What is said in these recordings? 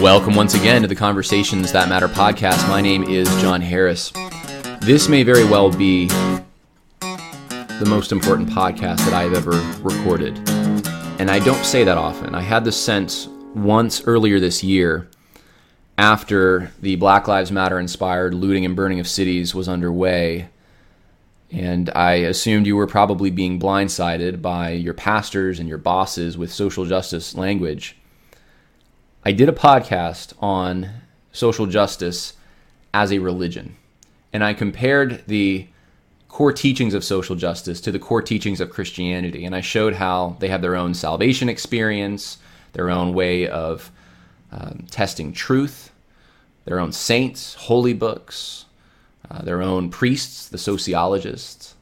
Welcome once again to the Conversations That Matter podcast. My name is Jon Harris. This may very well be the most important podcast that I've ever recorded. And I don't say that often. I had the sense once earlier this year, after the Black Lives Matter inspired looting and burning of cities was underway, and I assumed you were probably being blindsided by your pastors and your bosses with social justice language. I did a podcast on social justice as a religion, and I compared the core teachings of social justice to the core teachings of Christianity, and I showed how they have their own salvation experience, their own way of um, testing truth, their own saints, holy books, uh, their own priests, the sociologists,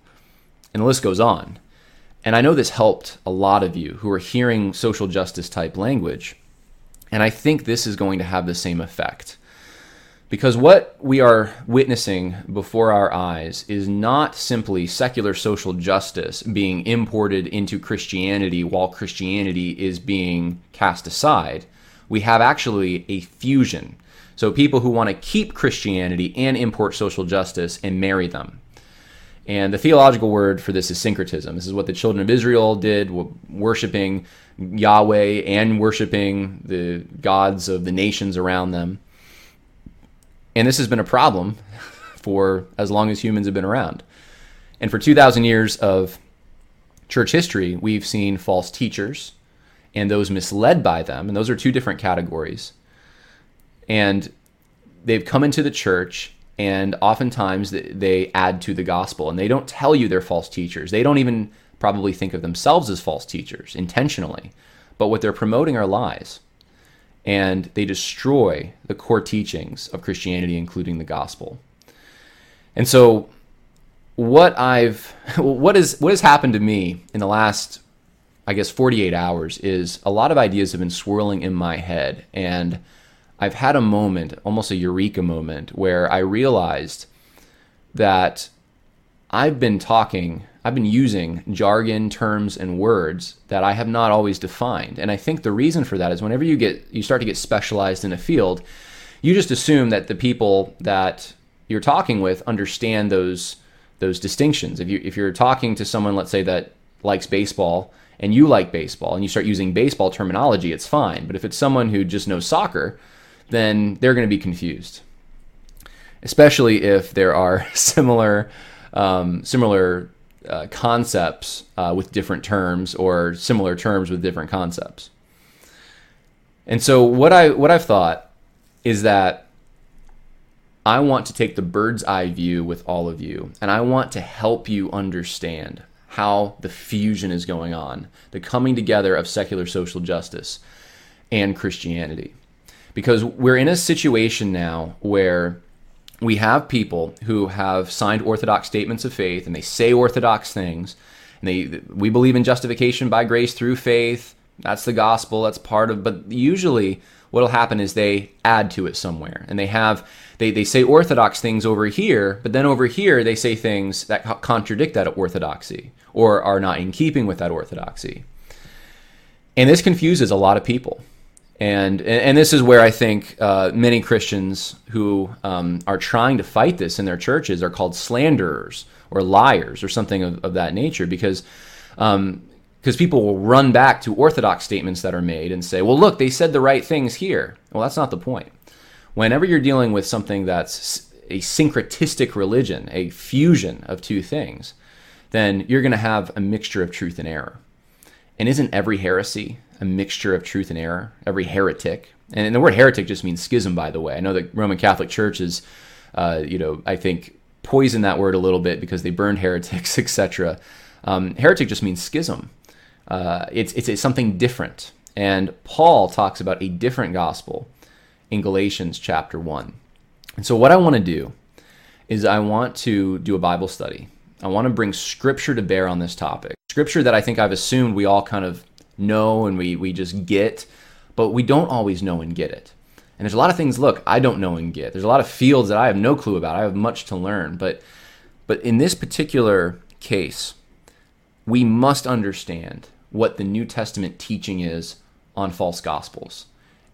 and the list goes on. And I know this helped a lot of you who are hearing social justice type language. And I think this is going to have the same effect. Because what we are witnessing before our eyes is not simply secular social justice being imported into Christianity while Christianity is being cast aside. We have actually a fusion so people who want to keep Christianity and import social justice and marry them. And the theological word for this is syncretism. This is what the children of Israel did, worshiping Yahweh and worshiping the gods of the nations around them. And this has been a problem for as long as humans have been around. And for 2,000 years of church history, we've seen false teachers and those misled by them. And those are two different categories and they've come into the church and oftentimes they add to the gospel and they don't tell you they're false teachers. They don't even probably think of themselves as false teachers intentionally but what they're promoting are lies. And they destroy the core teachings of christianity including the gospel. And so what i've what is what has happened to me in the last i guess 48 hours is a lot of ideas have been swirling in my head and I've had a moment, almost a eureka moment, where I realized that I've been talking, I've been using jargon, terms, and words that I have not always defined. And I think the reason for that is whenever you get you start to get specialized in a field, you just assume that the people that you're talking with understand those those distinctions. If you if you're talking to someone, let's say that likes baseball and you like baseball and you start using baseball terminology, it's fine. But if it's someone who just knows soccer, then they're going to be confused, especially if there are similar um, similar uh, concepts uh, with different terms or similar terms with different concepts. And so what I what I've thought is that I want to take the bird's eye view with all of you, and I want to help you understand how the fusion is going on, the coming together of secular social justice and Christianity because we're in a situation now where we have people who have signed orthodox statements of faith and they say orthodox things and they we believe in justification by grace through faith. That's the gospel. That's part of but usually what'll happen is they add to it somewhere and they have they, they say orthodox things over here but then over here they say things that contradict that orthodoxy or are not in keeping with that orthodoxy. And this confuses a lot of people and and this is where I think uh, many Christians who um, are trying to fight this in their churches are called slanderers or liars or something of, of that nature because because um, people will run back to orthodox statements that are made and say, well, look, they said the right things here. Well, that's not the point. Whenever you're dealing with something that's a syncretistic religion, a fusion of two things, then you're going to have a mixture of truth and error. And isn't every heresy a mixture of truth and error, every heretic. And the word heretic just means schism, by the way. I know the Roman Catholic Church is, uh, you know, I think poisoned that word a little bit because they burned heretics, etc. Um, heretic just means schism. Uh, it's, it's, something different. And Paul talks about a different gospel in Galatians chapter 1. And so, what I want to do is I want to do a Bible study. I want to bring scripture to bear on this topic. Scripture that I think I've assumed we all kind of know and we, we just get, but we don't always know and get it. And there's a lot of things, look, I don't know and get. There's a lot of fields that I have no clue about. I have much to learn. But, but in this particular case, we must understand what the New Testament teaching is on false gospels.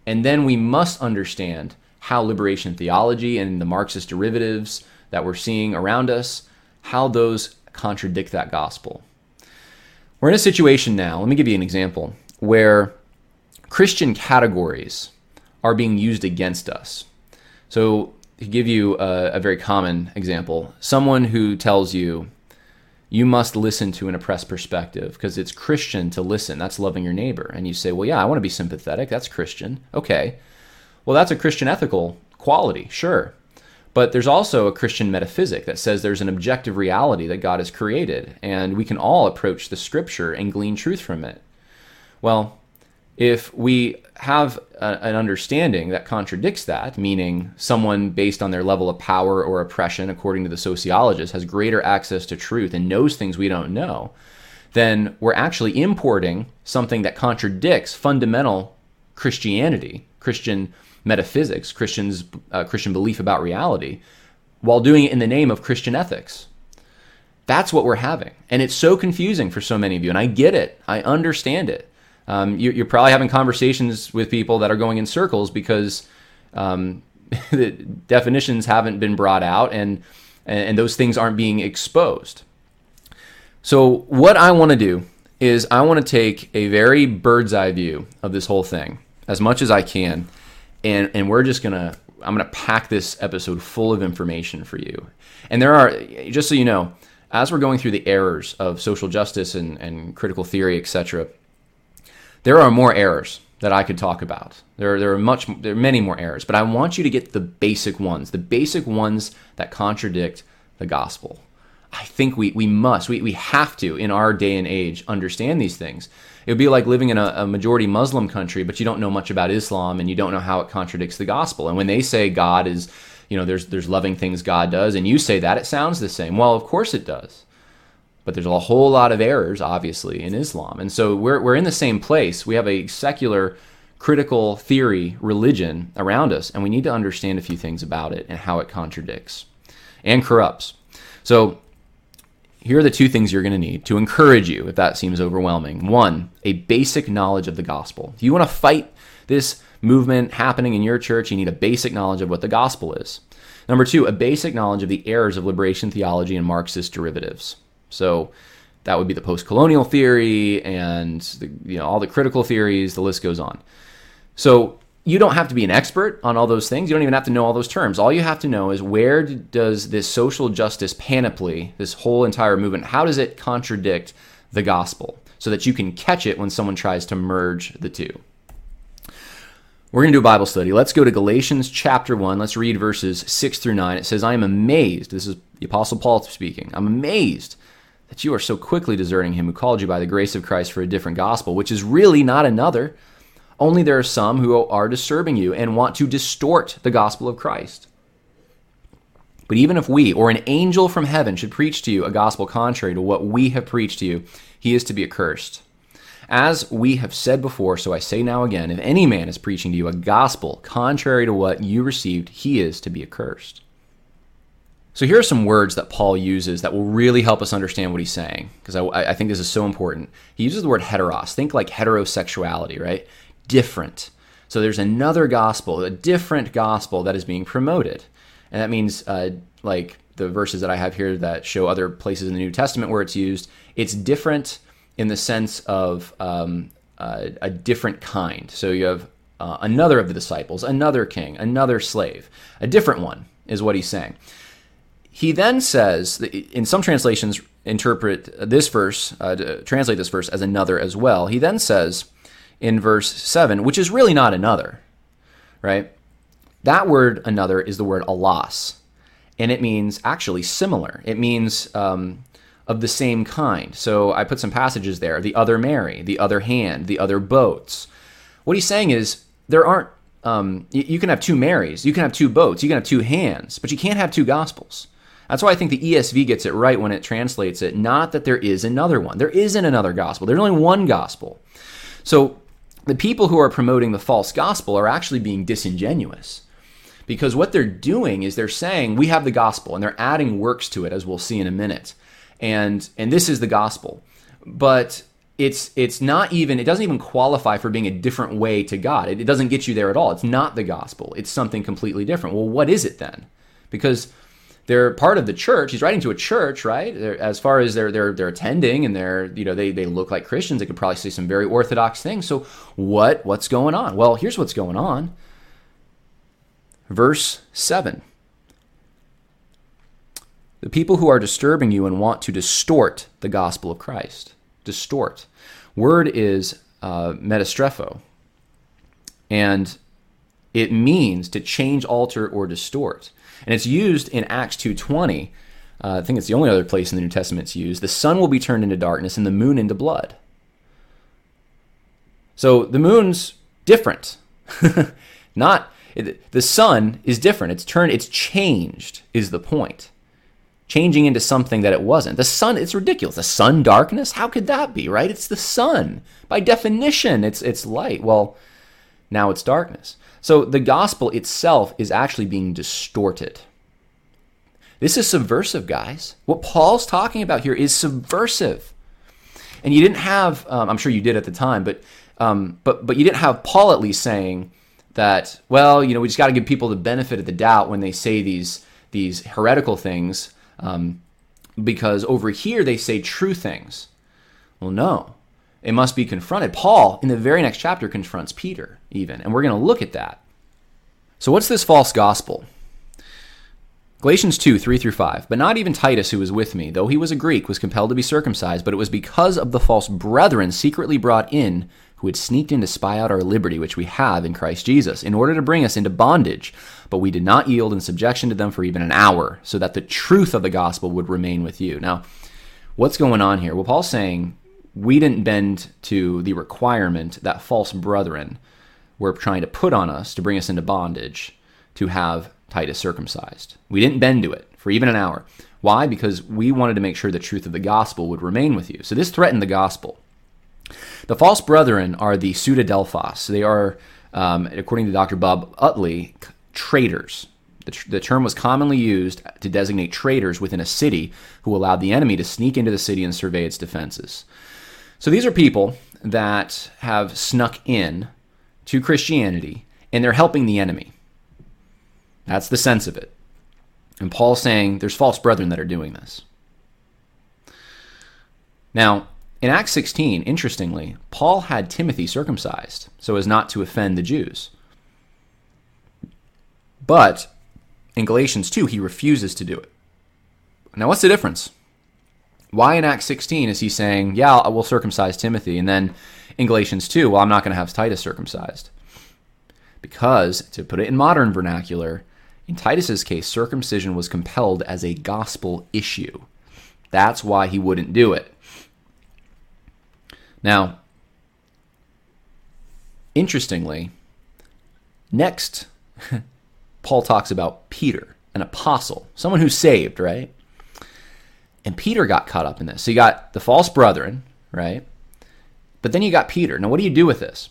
And then we must understand how liberation theology and the Marxist derivatives that we're seeing around us, how those contradict that gospel. We're in a situation now, let me give you an example, where Christian categories are being used against us. So, to give you a, a very common example, someone who tells you, you must listen to an oppressed perspective because it's Christian to listen. That's loving your neighbor. And you say, well, yeah, I want to be sympathetic. That's Christian. Okay. Well, that's a Christian ethical quality, sure. But there's also a Christian metaphysic that says there's an objective reality that God has created, and we can all approach the scripture and glean truth from it. Well, if we have a, an understanding that contradicts that, meaning someone based on their level of power or oppression, according to the sociologist, has greater access to truth and knows things we don't know, then we're actually importing something that contradicts fundamental Christianity, Christian metaphysics, Christians, uh, Christian belief about reality, while doing it in the name of Christian ethics. That's what we're having. And it's so confusing for so many of you. And I get it, I understand it. Um, you, are probably having conversations with people that are going in circles because um, the definitions haven't been brought out and, and those things aren't being exposed. So, what I want to do is I want to take a very bird's eye view of this whole thing as much as I can and and we're just gonna I'm gonna pack this episode full of information for you. And there are just so you know, as we're going through the errors of social justice and, and critical theory, etc., there are more errors that I could talk about. There there are much there are many more errors, but I want you to get the basic ones, the basic ones that contradict the gospel. I think we, we must, we, we have to, in our day and age, understand these things. It would be like living in a, a, majority Muslim country, but you don't know much about Islam and you don't know how it contradicts the gospel. And when they say God is, you know, there's there's loving things God does, and you say that, it sounds the same. Well, of course it does. But there's a whole lot of errors, obviously, in Islam. And so we're, we're in the same place. We have a secular critical theory religion around us, and we need to understand a few things about it and how it contradicts and corrupts. So here are the two things you're going to need to encourage you if that seems overwhelming. One, a basic knowledge of the gospel. If you want to fight this movement happening in your church, you need a basic knowledge of what the gospel is. Number two, a basic knowledge of the errors of liberation theology and Marxist derivatives. So that would be the post-colonial theory and the, you know all the critical theories. The list goes on. So you don't have to be an expert on all those things. You don't even have to know all those terms. All you have to know is where does this social justice panoply, this whole entire movement, how does it contradict the gospel so that you can catch it when someone tries to merge the two. We're going to do a Bible study. Let's go to Galatians chapter 1. Let's read verses 6 through 9. It says, I am amazed. This is the Apostle Paul speaking. I'm amazed that you are so quickly deserting him who called you by the grace of Christ for a different gospel, which is really not another only there are some who are disturbing you and want to distort the gospel of Christ. But even if we or an angel from heaven should preach to you a gospel contrary to what we have preached to you, he is to be accursed. As we have said before, so I say now again if any man is preaching to you a gospel contrary to what you received, he is to be accursed. So here are some words that Paul uses that will really help us understand what he's saying, because I, I, think this is so important. He uses the word heteros. Think like heterosexuality, right? Different. So there's another gospel, a different gospel that is being promoted. And that means, uh, like the verses that I have here that show other places in the New Testament where it's used, it's different in the sense of um, uh, a different kind. So you have uh, another of the disciples, another king, another slave, a different one is what he's saying. He then says, in some translations, interpret this verse, uh, translate this verse as another as well. He then says, in verse 7, which is really not another, right? That word another is the word allos, and it means actually similar. It means um, of the same kind. So I put some passages there the other Mary, the other hand, the other boats. What he's saying is there aren't, um, you, you can have two Marys, you can have two boats, you can have two hands, but you can't have two gospels. That's why I think the ESV gets it right when it translates it. Not that there is another one. There isn't another gospel. There's only one gospel. So the people who are promoting the false gospel are actually being disingenuous because what they're doing is they're saying we have the gospel and they're adding works to it as we'll see in a minute and and this is the gospel but it's it's not even it doesn't even qualify for being a different way to God. It, it doesn't get you there at all. It's not the gospel. It's something completely different. Well, what is it then? Because they're part of the church. He's writing to a church, right? They're, as far as they're they're they're attending and they're you know they they look like Christians. They could probably say some very orthodox things. So what what's going on? Well, here's what's going on. Verse seven. The people who are disturbing you and want to distort the gospel of Christ distort. Word is uh, metastrepho, and it means to change, alter, or distort. And it's used in Acts 2.20. Uh, I think it's the only other place in the New Testament it's used. The sun will be turned into darkness and the moon into blood. So the moon's different. Not it, the sun is different. It's turned. It's changed. Is the point? changing into something that it wasn't. The sun, it's ridiculous. The sun darkness? How could that be, right? It's the sun. By definition, it's it's light. Well, now it's darkness. So the gospel itself is actually being distorted. This is subversive, guys. What Paul's talking about here is subversive. And you didn't have, um, I'm sure you did at the time, but um, but but you didn't have Paul at least saying that, well, you know, we just got to give people the benefit of the doubt when they say these these heretical things um, because over here they say true things. Well, no. It must be confronted. Paul, in the very next chapter, confronts Peter, even. And we're going to look at that. So, what's this false gospel? Galatians 2, 3 through 5. But not even Titus, who was with me, though he was a Greek, was compelled to be circumcised, but it was because of the false brethren secretly brought in who had sneaked in to spy out our liberty, which we have in Christ Jesus, in order to bring us into bondage. But we did not yield in subjection to them for even an hour, so that the truth of the gospel would remain with you. Now, what's going on here? Well, Paul's saying we didn't bend to the requirement that false brethren were trying to put on us to bring us into bondage to have Titus circumcised. We didn't bend to it for even an hour. Why? Because we wanted to make sure the truth of the gospel would remain with you. So this threatened the gospel. The false brethren are the pseudadelphos. They are, um, according to Dr. Bob Utley, traitors. The, tr- the, term was commonly used to designate traitors within a city who allowed the enemy to sneak into the city and survey its defenses. So these are people that have snuck in to Christianity and they're helping the enemy. That's the sense of it. And Paul's saying there's false brethren that are doing this. Now, in Acts 16, interestingly, Paul had Timothy circumcised so as not to offend the Jews. But in Galatians 2, he refuses to do it. Now, what's the difference? Why in Acts 16 is he saying, Yeah, I will circumcise Timothy? And then in Galatians 2, well, I'm not going to have Titus circumcised. Because, to put it in modern vernacular, in Titus's case, circumcision was compelled as a gospel issue. That's why he wouldn't do it. Now, interestingly, next, Paul talks about Peter, an apostle, someone who's saved, right? And Peter got caught up in this. So you got the false brethren, right? But then you got Peter. Now, what do you do with this?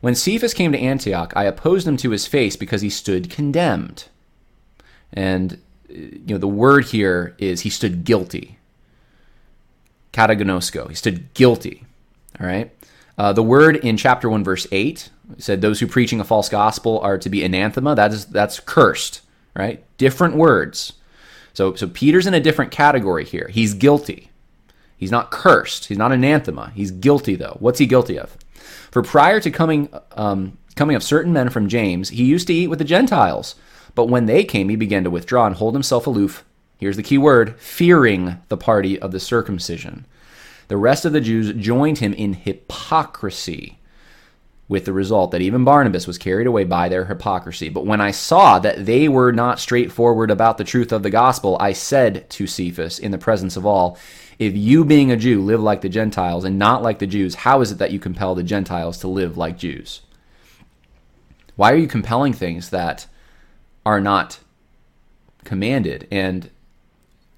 When Cephas came to Antioch, I opposed him to his face because he stood condemned. And you know the word here is he stood guilty. Katagnosko. He stood guilty. All right. Uh, the word in chapter 1, verse 8 said, Those who preaching a false gospel are to be anathema. That is, that's cursed, right? Different words. So, so Peter's in a different category here. He's guilty. He's not cursed. He's not anathema. He's guilty, though. What's he guilty of? For prior to coming, um, coming of certain men from James, he used to eat with the Gentiles. But when they came, he began to withdraw and hold himself aloof. Here's the key word fearing the party of the circumcision. The rest of the Jews joined him in hypocrisy, with the result that even Barnabas was carried away by their hypocrisy. But when I saw that they were not straightforward about the truth of the gospel, I said to Cephas in the presence of all, If you, being a Jew, live like the Gentiles and not like the Jews, how is it that you compel the Gentiles to live like Jews? Why are you compelling things that are not commanded? And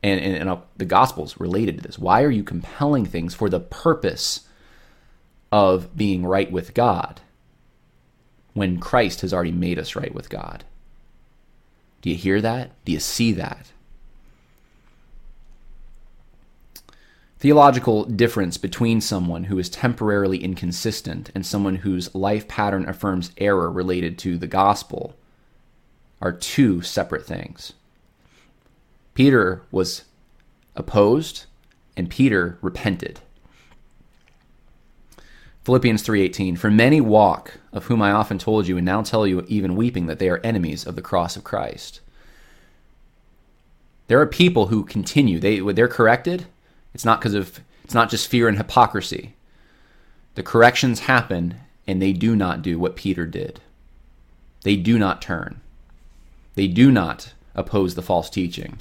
and, and, and uh, the gospel's related to this. Why are you compelling things for the purpose of being right with God when Christ has already made us right with God? Do you hear that? Do you see that? theological difference between someone who is temporarily inconsistent and someone whose life pattern affirms error related to the gospel are two separate things. Peter was opposed and Peter repented. Philippians 3:18 For many walk of whom I often told you and now tell you even weeping that they are enemies of the cross of Christ. There are people who continue they they're corrected it's not because of it's not just fear and hypocrisy. The corrections happen and they do not do what Peter did. They do not turn. They do not oppose the false teaching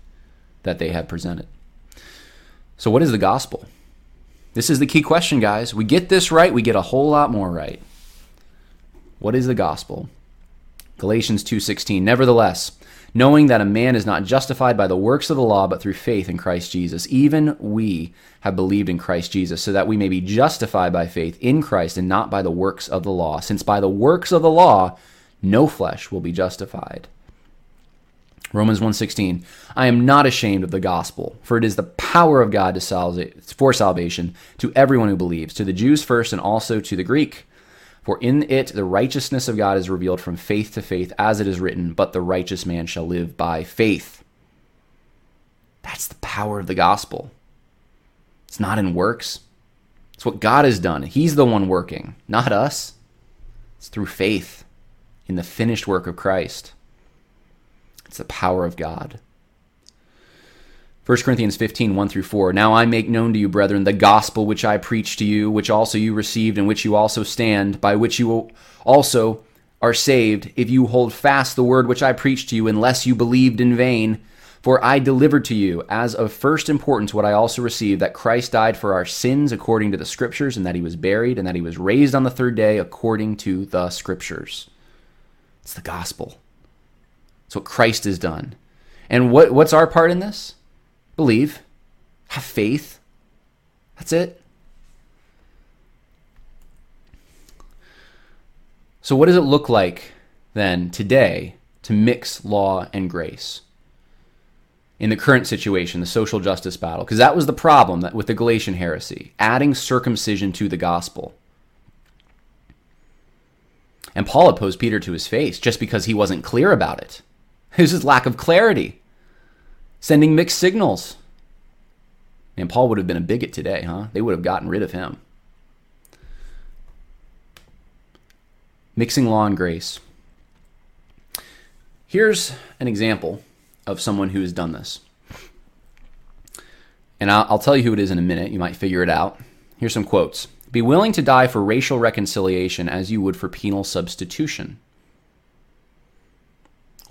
that they have presented. So what is the gospel? This is the key question, guys. We get this right, we get a whole lot more right. What is the gospel? Galatians 2:16 Nevertheless, knowing that a man is not justified by the works of the law, but through faith in Christ Jesus. Even we have believed in Christ Jesus, so that we may be justified by faith in Christ and not by the works of the law, since by the works of the law no flesh will be justified. Romans 1:16 I am not ashamed of the gospel for it is the power of God to for salvation to everyone who believes to the Jews first and also to the Greek for in it the righteousness of God is revealed from faith to faith, as it is written, But the righteous man shall live by faith. That's the power of the gospel. It's not in works, it's what God has done. He's the one working, not us. It's through faith in the finished work of Christ. It's the power of God. 1 Corinthians 15, 1 through 4. Now I make known to you, brethren, the gospel which I preached to you, which also you received, and which you also stand, by which you also are saved, if you hold fast the word which I preached to you, unless you believed in vain. For I delivered to you, as of first importance, what I also received that Christ died for our sins according to the Scriptures, and that he was buried, and that he was raised on the third day according to the Scriptures. It's the gospel. It's what Christ has done. And what, what's our part in this? Believe. Have faith. That's it. So, what does it look like then today to mix law and grace? In the current situation, the social justice battle, because that was the problem that, with the Galatian heresy, adding circumcision to the gospel. And Paul opposed Peter to his face just because he wasn't clear about it. It was his lack of clarity sending mixed signals. And Paul would have been a bigot today, huh? They would have gotten rid of him. Mixing law and grace. Here's an example of someone who has done this. And I'll tell you who it is in a minute. You might figure it out. Here's some quotes Be willing to die for racial reconciliation as you would for penal substitution.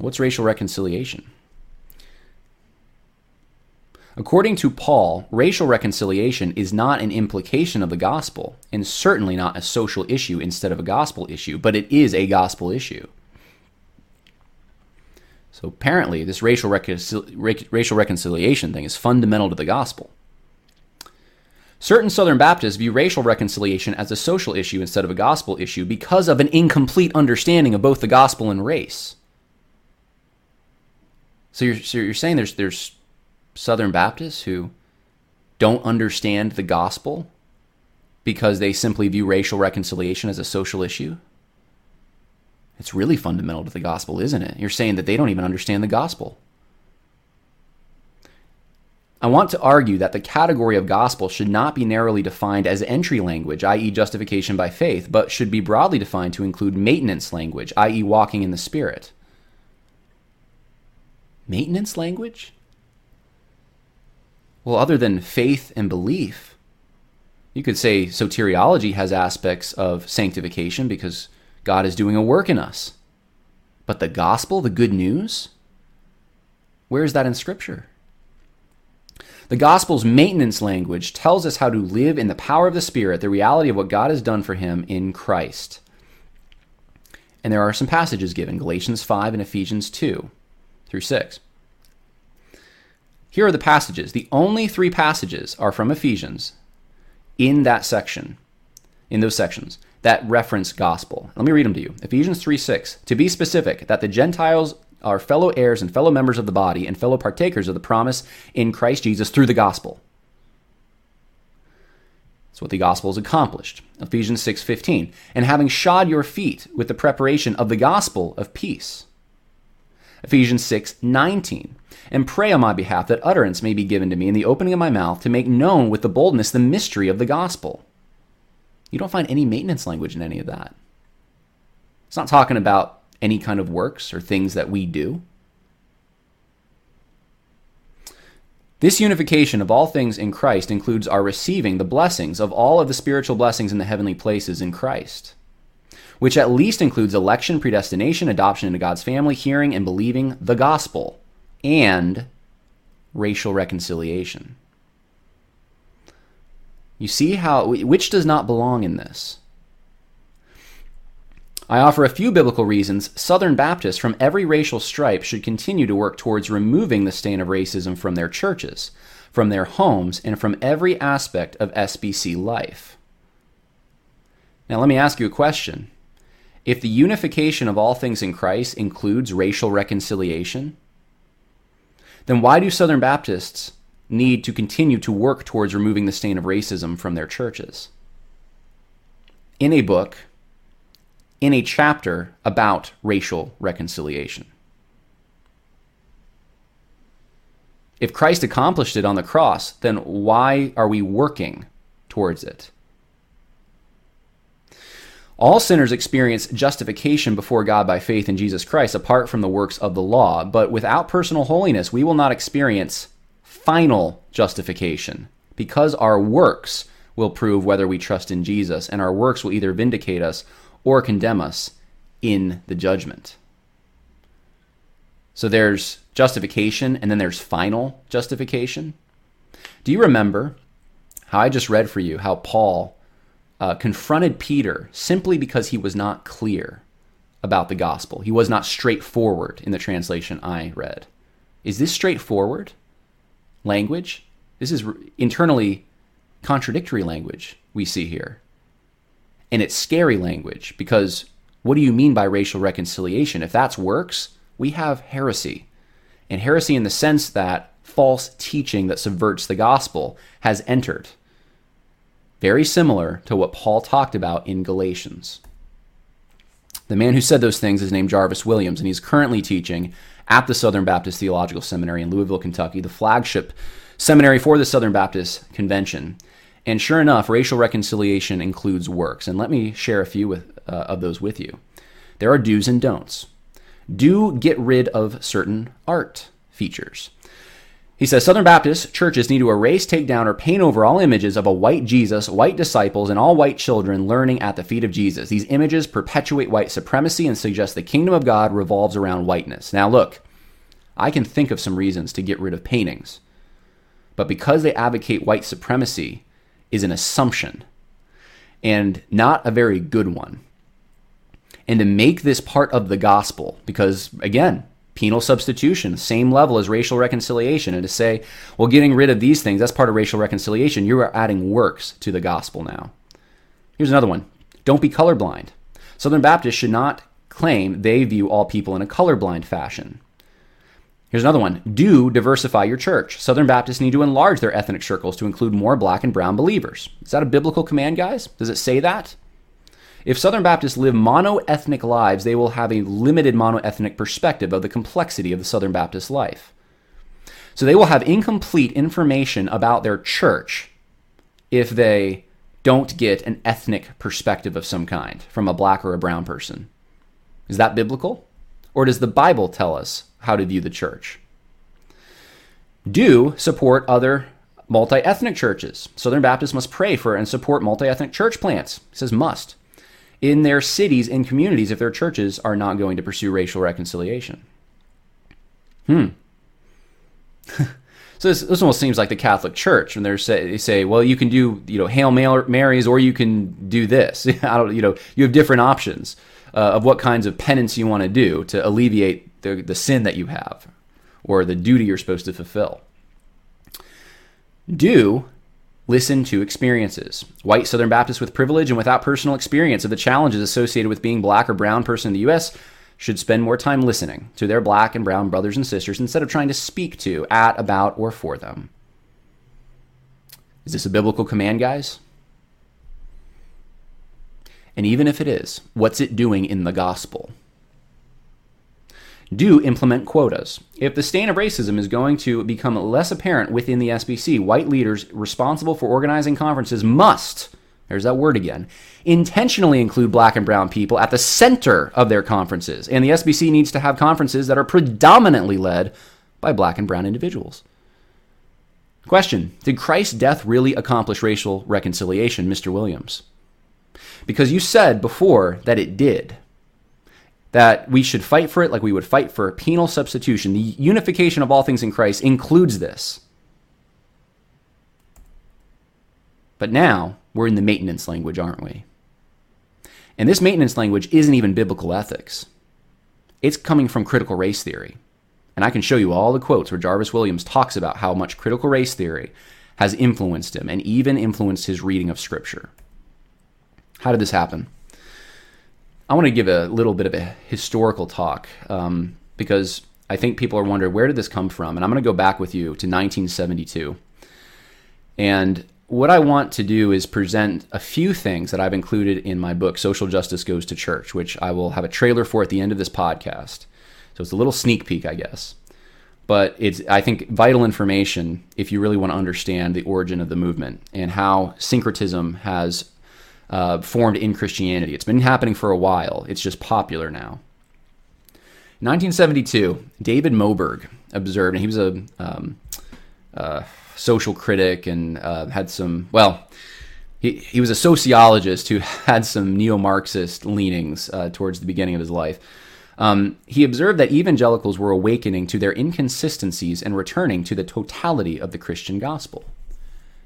What's racial reconciliation? According to Paul, racial reconciliation is not an implication of the gospel, and certainly not a social issue instead of a gospel issue, but it is a gospel issue. So apparently, this racial, racial reconciliation thing is fundamental to the gospel. Certain Southern Baptists view racial reconciliation as a social issue instead of a gospel issue because of an incomplete understanding of both the gospel and race. So you're, so you're saying there's, there's Southern Baptists who don't understand the gospel because they simply view racial reconciliation as a social issue? It's really fundamental to the gospel, isn't it? You're saying that they don't even understand the gospel. I want to argue that the category of gospel should not be narrowly defined as entry language, i.e., justification by faith, but should be broadly defined to include maintenance language, i.e., walking in the Spirit. Maintenance language? Well, other than faith and belief, you could say soteriology has aspects of sanctification because God is doing a work in us. But the gospel, the good news, where is that in Scripture? The gospel's maintenance language tells us how to live in the power of the Spirit, the reality of what God has done for him in Christ. And there are some passages given Galatians 5 and Ephesians 2 through 6. Here are the passages. The only three passages are from Ephesians in that section, in those sections that reference gospel. Let me read them to you. Ephesians 3 6. To be specific, that the Gentiles are fellow heirs and fellow members of the body and fellow partakers of the promise in Christ Jesus through the gospel. That's what the gospel has accomplished. Ephesians 6:15. And having shod your feet with the preparation of the gospel of peace. Ephesians 6:19. And pray on my behalf that utterance may be given to me in the opening of my mouth to make known with the boldness the mystery of the gospel. You don't find any maintenance language in any of that. It's not talking about any kind of works or things that we do. This unification of all things in Christ includes our receiving the blessings of all of the spiritual blessings in the heavenly places in Christ, which at least includes election, predestination, adoption into God's family, hearing and believing the gospel, and racial reconciliation. You see how, which does not belong in this? I offer a few biblical reasons Southern Baptists from every racial stripe should continue to work towards removing the stain of racism from their churches, from their homes, and from every aspect of SBC life. Now, let me ask you a question. If the unification of all things in Christ includes racial reconciliation, then why do Southern Baptists need to continue to work towards removing the stain of racism from their churches? In a book, in a chapter about racial reconciliation. If Christ accomplished it on the cross, then why are we working towards it? All sinners experience justification before God by faith in Jesus Christ apart from the works of the law, but without personal holiness, we will not experience final justification because our works will prove whether we trust in Jesus, and our works will either vindicate us or condemn us in the judgment. So there's justification and then there's final justification. Do you remember how I just read for you how Paul uh, confronted Peter simply because he was not clear about the gospel? He was not straightforward in the translation I read. Is this straightforward language? This is internally contradictory language we see here. And it's scary language because what do you mean by racial reconciliation? If that's works, we have heresy. And heresy in the sense that false teaching that subverts the gospel has entered. Very similar to what Paul talked about in Galatians. The man who said those things is named Jarvis Williams, and he's currently teaching at the Southern Baptist Theological Seminary in Louisville, Kentucky, the flagship seminary for the Southern Baptist Convention. And sure enough, racial reconciliation includes works. And let me share a few with, uh, of those with you. There are do's and don'ts. Do get rid of certain art features. He says Southern Baptist churches need to erase, take down, or paint over all images of a white Jesus, white disciples, and all white children learning at the feet of Jesus. These images perpetuate white supremacy and suggest the kingdom of God revolves around whiteness. Now, look, I can think of some reasons to get rid of paintings, but because they advocate white supremacy, is an assumption and not a very good one. And to make this part of the gospel, because again, penal substitution, same level as racial reconciliation, and to say, well, getting rid of these things, that's part of racial reconciliation, you are adding works to the gospel now. Here's another one don't be colorblind. Southern Baptists should not claim they view all people in a colorblind fashion. Here's another one. Do diversify your church. Southern Baptists need to enlarge their ethnic circles to include more black and brown believers. Is that a biblical command, guys? Does it say that? If Southern Baptists live mono-ethnic lives, they will have a limited mono-ethnic perspective of the complexity of the Southern Baptist life. So they will have incomplete information about their church if they don't get an ethnic perspective of some kind from a black or a brown person. Is that biblical? Or does the Bible tell us how to view the church. Do support other multi ethnic churches. Southern Baptists must pray for and support multi ethnic church plants. It says must. In their cities and communities if their churches are not going to pursue racial reconciliation. Hmm. so this, this almost seems like the Catholic Church when they say, they say, well, you can do you know Hail Marys or you can do this. I don't you know you have different options uh, of what kinds of penance you want to do to alleviate the, the sin that you have or the duty you're supposed to fulfill. Do listen to experiences. White Southern Baptists with privilege and without personal experience of the challenges associated with being black or brown person in the U.S. should spend more time listening to their black and brown brothers and sisters instead of trying to speak to, at, about, or for them. Is this a biblical command, guys? And even if it is, what's it doing in the gospel? Do implement quotas. If the stain of racism is going to become less apparent within the SBC, white leaders responsible for organizing conferences must, there's that word again, intentionally include black and brown people at the center of their conferences. And the SBC needs to have conferences that are predominantly led by black and brown individuals. Question Did Christ's death really accomplish racial reconciliation, Mr. Williams? Because you said before that it did. That we should fight for it like we would fight for a penal substitution. The unification of all things in Christ includes this. But now we're in the maintenance language, aren't we? And this maintenance language isn't even biblical ethics, it's coming from critical race theory. And I can show you all the quotes where Jarvis Williams talks about how much critical race theory has influenced him and even influenced his reading of Scripture. How did this happen? I want to give a little bit of a historical talk um, because I think people are wondering where did this come from? And I'm going to go back with you to 1972. And what I want to do is present a few things that I've included in my book, Social Justice Goes to Church, which I will have a trailer for at the end of this podcast. So it's a little sneak peek, I guess. But it's, I think, vital information if you really want to understand the origin of the movement and how syncretism has uh, formed in Christianity. It's been happening for a while, it's just popular now. 1972, David Moberg observed, and he was a um, uh, social critic and uh, had some, well, he, he was a sociologist who had some neo Marxist leanings uh, towards the beginning of his life. Um, he observed that evangelicals were awakening to their inconsistencies and returning to the totality of the Christian gospel.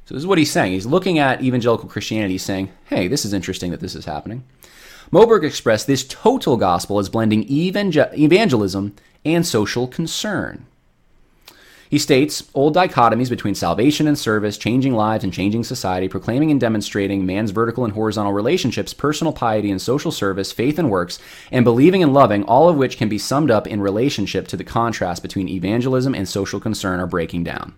So, this is what he's saying. He's looking at evangelical Christianity, saying, hey, this is interesting that this is happening. Moberg expressed this total gospel as blending evangelism and social concern. He states old dichotomies between salvation and service, changing lives and changing society, proclaiming and demonstrating man's vertical and horizontal relationships, personal piety and social service, faith and works, and believing and loving, all of which can be summed up in relationship to the contrast between evangelism and social concern are breaking down.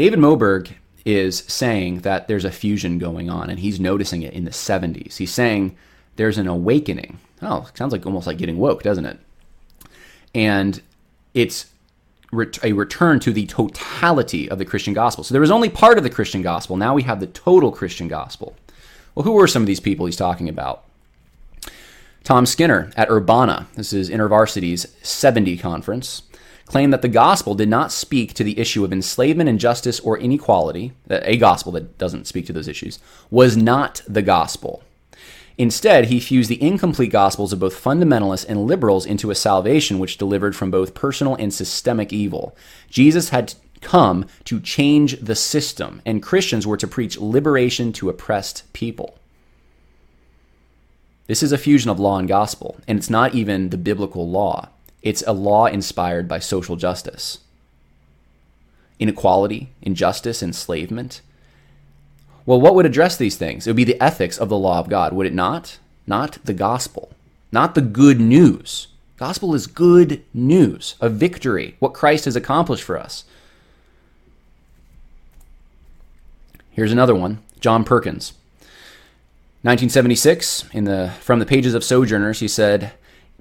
David Moberg is saying that there's a fusion going on, and he's noticing it in the 70s. He's saying there's an awakening. Oh, sounds like almost like getting woke, doesn't it? And it's a return to the totality of the Christian gospel. So there was only part of the Christian gospel. Now we have the total Christian gospel. Well, who were some of these people he's talking about? Tom Skinner at Urbana, this is InterVarsity's 70 conference, claimed that the gospel did not speak to the issue of enslavement, injustice, or inequality, uh, a gospel that doesn't speak to those issues, was not the gospel. Instead, he fused the incomplete gospels of both fundamentalists and liberals into a salvation which delivered from both personal and systemic evil. Jesus had come to change the system, and Christians were to preach liberation to oppressed people. This is a fusion of law and gospel, and it's not even the biblical law. It's a law inspired by social justice. Inequality, injustice, enslavement, well, what would address these things? It would be the ethics of the law of God, would it not? Not the gospel, not the good news. Gospel is good news a victory, what Christ has accomplished for us. Here's another one John Perkins. 1976, in the, from the pages of Sojourners, he said,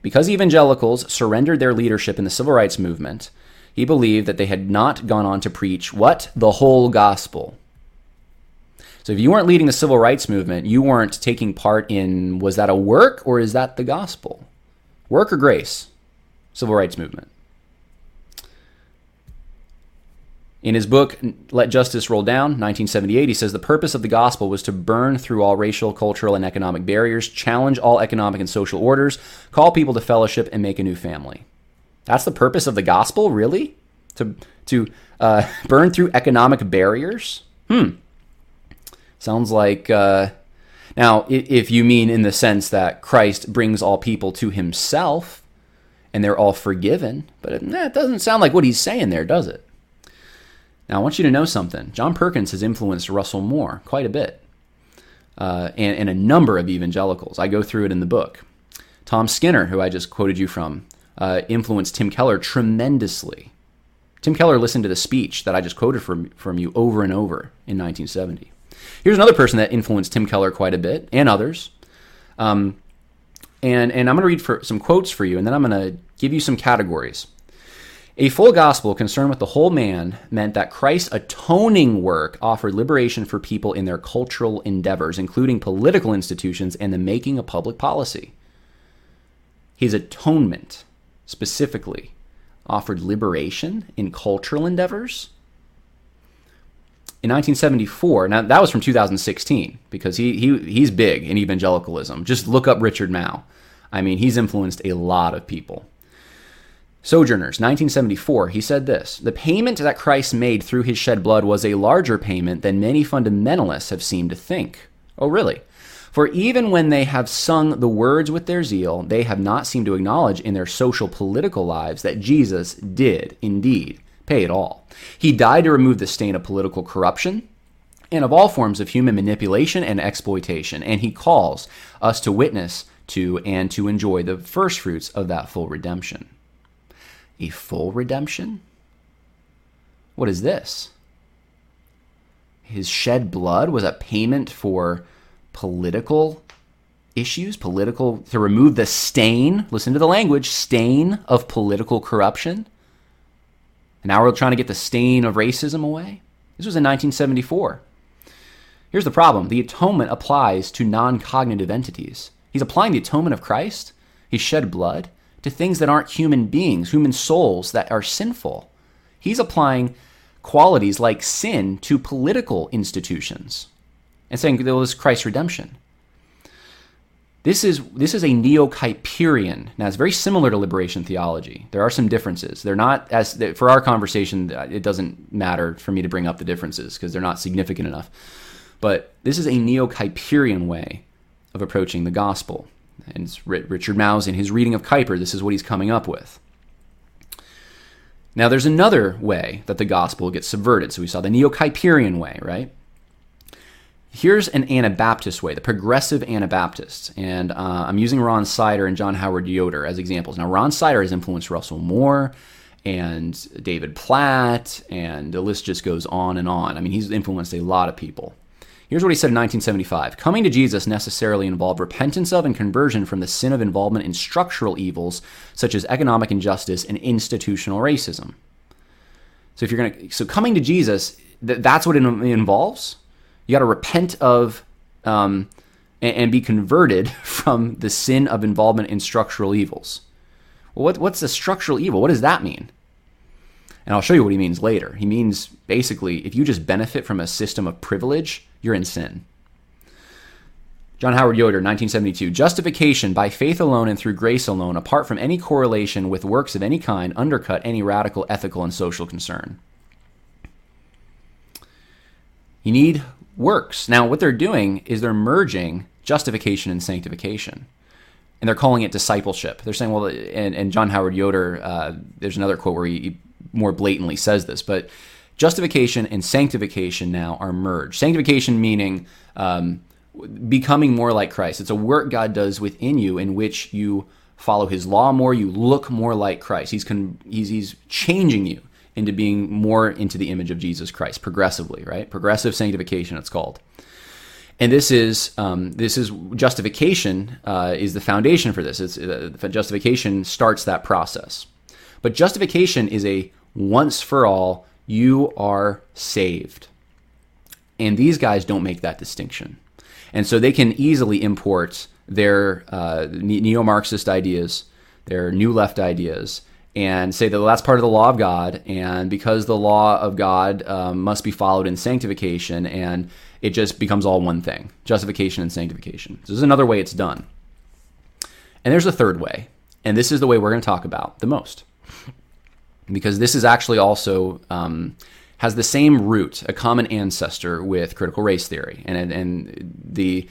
Because evangelicals surrendered their leadership in the civil rights movement, he believed that they had not gone on to preach what? The whole gospel. So if you weren't leading the civil rights movement, you weren't taking part in was that a work or is that the gospel? Work or grace? Civil rights movement. In his book, Let Justice Roll Down, 1978, he says the purpose of the gospel was to burn through all racial, cultural, and economic barriers, challenge all economic and social orders, call people to fellowship, and make a new family. That's the purpose of the gospel, really? To, to uh, burn through economic barriers? Hmm. Sounds like. Uh, now, if you mean in the sense that Christ brings all people to himself and they're all forgiven, but eh, doesn't sound like what he's saying there, does it? Now, I want you to know something. John Perkins has influenced Russell Moore quite a bit, uh, and, and a number of evangelicals. I go through it in the book. Tom Skinner, who I just quoted you from, uh, influenced Tim Keller tremendously. Tim Keller listened to the speech that I just quoted from, from you over and over in 1970. Here's another person that influenced Tim Keller quite a bit and others. Um, and, and I'm going to read for some quotes for you, and then I'm going to give you some categories. A full gospel concerned with the whole man meant that Christ's atoning work offered liberation for people in their cultural endeavors, including political institutions and the making of public policy. His atonement, specifically, offered liberation in cultural endeavors. In 1974, now that was from 2016 because he, he he's big in evangelicalism. Just look up Richard Mouw. I mean, he's influenced a lot of people. Sojourners, 1974, he said this The payment that Christ made through his shed blood was a larger payment than many fundamentalists have seemed to think. Oh, really? For even when they have sung the words with their zeal, they have not seemed to acknowledge in their social political lives that Jesus did indeed pay it all. He died to remove the stain of political corruption and of all forms of human manipulation and exploitation, and he calls us to witness to and to enjoy the first fruits of that full redemption a full redemption? What is this? His shed blood was a payment for political issues, political, to remove the stain, listen to the language, stain of political corruption. And now we're trying to get the stain of racism away. This was in 1974. Here's the problem the atonement applies to non cognitive entities. He's applying the atonement of Christ, he shed blood, to things that aren't human beings, human souls that are sinful. He's applying qualities like sin to political institutions and saying there was Christ's redemption. This is this is a neo-Kuyperian. Now it's very similar to liberation theology. There are some differences. They're not as for our conversation. Uh, it doesn't matter for me to bring up the differences because they're not significant enough. But this is a neo-Kuyperian way of approaching the gospel. And it's Richard Mouw's in his reading of Kuyper, this is what he's coming up with. Now, there's another way that the gospel gets subverted. So we saw the Neo Kuyperian way, right? Here's an Anabaptist way, the progressive Anabaptists. And uh, I'm using Ron Sider and John Howard Yoder as examples. Now, Ron Sider has influenced Russell Moore and David Platt, and the list just goes on and on. I mean, he's influenced a lot of people. Here's what he said in 1975 Coming to Jesus necessarily involved repentance of and conversion from the sin of involvement in structural evils such as economic injustice and institutional racism. So if you're going to, so coming to Jesus, th- that's what it involves. You got to repent of um, and, and, be converted from the sin of involvement in structural evils. Well, what, what's the structural evil? What does that mean? And I'll show you what he means later. He means basically if you just benefit from a system of privilege, you're in sin. John Howard Yoder, 1972. Justification by faith alone and through grace alone, apart from any correlation with works of any kind, undercut any radical ethical and social concern. You need works. Now, what they're doing is they're merging justification and sanctification. And they're calling it discipleship. They're saying, well, and, and John Howard Yoder, uh, there's another quote where he more blatantly says this, but justification and sanctification now are merged. Sanctification meaning um, becoming more like Christ. It's a work God does within you in which you follow His law more, you look more like Christ. He's con- he's he's changing you into being more into the image of Jesus Christ progressively, right? Progressive sanctification, it's called. And this is um, this is justification uh, is the foundation for this. It's uh, justification starts that process, but justification is a once for all you are saved. And these guys don't make that distinction. And so they can easily import their uh, neo Marxist ideas, their new left ideas, and say that that's part of the law of God. And because the law of God um, must be followed in sanctification, and it just becomes all one thing justification and sanctification. So this is another way it's done. And there's a third way. And this is the way we're going to talk about the most because this is actually also um, has the same root, a common ancestor with critical race theory, and and the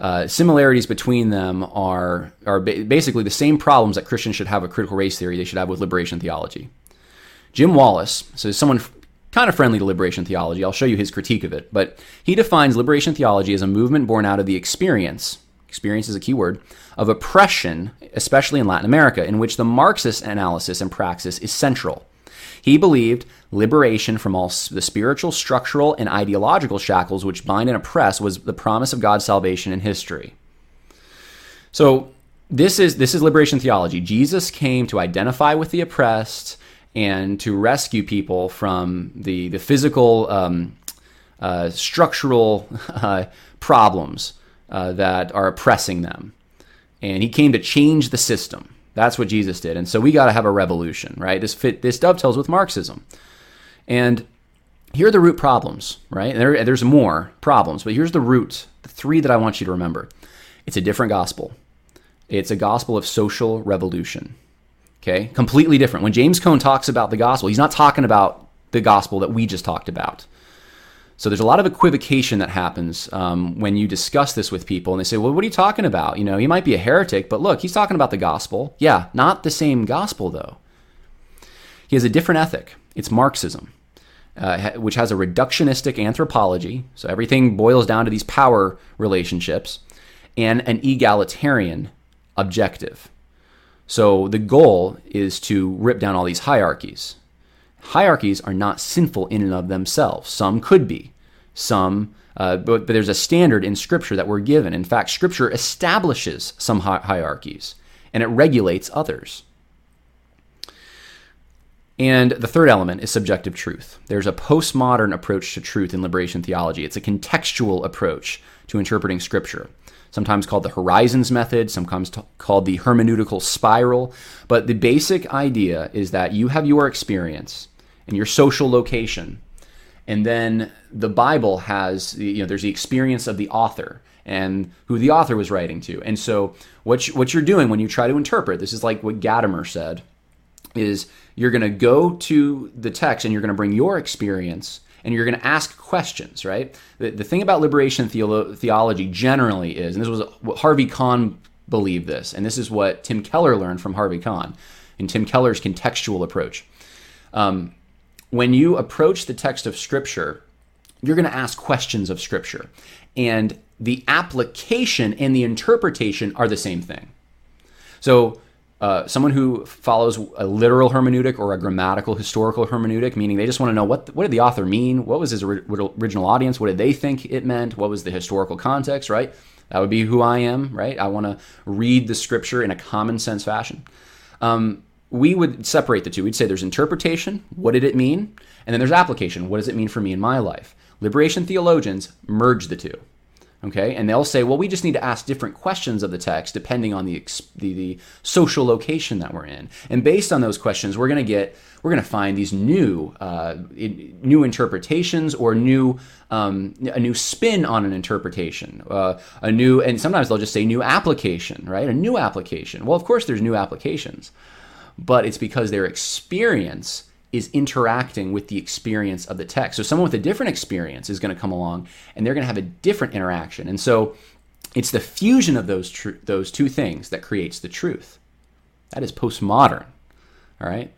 uh, similarities between them are are ba- basically the same problems that Christians should have with critical race theory. They should have with liberation theology. Jim Wallis, so someone f- kind of friendly to liberation theology. I'll show you his critique of it, but he defines liberation theology as a movement born out of the experience. Experience is a key word of oppression, especially in Latin America, in which the Marxist analysis and praxis is central. He believed liberation from all the spiritual, structural, and ideological shackles which bind and oppress was the promise of God's salvation in history. So this is this is liberation theology. Jesus came to identify with the oppressed and to rescue people from the the physical, um, uh, structural uh, problems uh, that are oppressing them. And he came to change the system. That's what Jesus did. And so we got to have a revolution, right? This fit this dovetails with Marxism. And here are the root problems, right? There, there's more problems, but here's the root, the three that I want you to remember. It's a different gospel. It's a gospel of social revolution. Okay? Completely different. When James Cone talks about the gospel, he's not talking about the gospel that we just talked about. So there's a lot of equivocation that happens um, when you discuss this with people, and they say, "Well, what are you talking about? You know, he might be a heretic, but look, he's talking about the gospel. Yeah, not the same gospel though. He has a different ethic. It's Marxism, uh, which has a reductionistic anthropology. So everything boils down to these power relationships, and an egalitarian objective. So the goal is to rip down all these hierarchies. Hierarchies are not sinful in and of themselves. Some could be. Some, uh, but, but there's a standard in Scripture that we're given. In fact, Scripture establishes some hi- hierarchies and it regulates others. And the third element is subjective truth. There's a postmodern approach to truth in liberation theology. It's a contextual approach to interpreting Scripture sometimes called the horizons method, sometimes t- called the hermeneutical spiral. But the basic idea is that you have your experience and your social location, and then the Bible has you know there's the experience of the author and who the author was writing to. And so what you, what you're doing when you try to interpret this is like what Gadamer said is you're going to go to the text and you're going to bring your experience and you're going to ask questions, right? The, the thing about liberation theolo- theology generally is, and this was what Harvey Conn believed this, and this is what Tim Keller learned from Harvey Conn in Tim Keller's contextual approach. Um, when you approach the text of Scripture, you're going to ask questions of Scripture, and the application and the interpretation are the same thing. So uh, someone who follows a literal hermeneutic or a grammatical historical hermeneutic, meaning they just want to know what what did the author mean, what was his original audience, what did they think it meant, what was the historical context, right? That would be who I am, right? I want to read the scripture in a common sense fashion. Um, we would separate the two. We'd say there's interpretation, what did it mean? And then there's application, what does it mean for me in my life? Liberation theologians merge the two. Okay, and they'll say, well, we just need to ask different questions of the text depending on the, the, the social location that we're in, and based on those questions, we're going to get we're going to find these new uh, new interpretations or new um, a new spin on an interpretation, uh, a new and sometimes they'll just say new application, right? A new application. Well, of course, there's new applications, but it's because their experience is interacting with the experience of the text. So someone with a different experience is going to come along and they're going to have a different interaction. And so it's the fusion of those tr- those two things that creates the truth. That is postmodern. All right?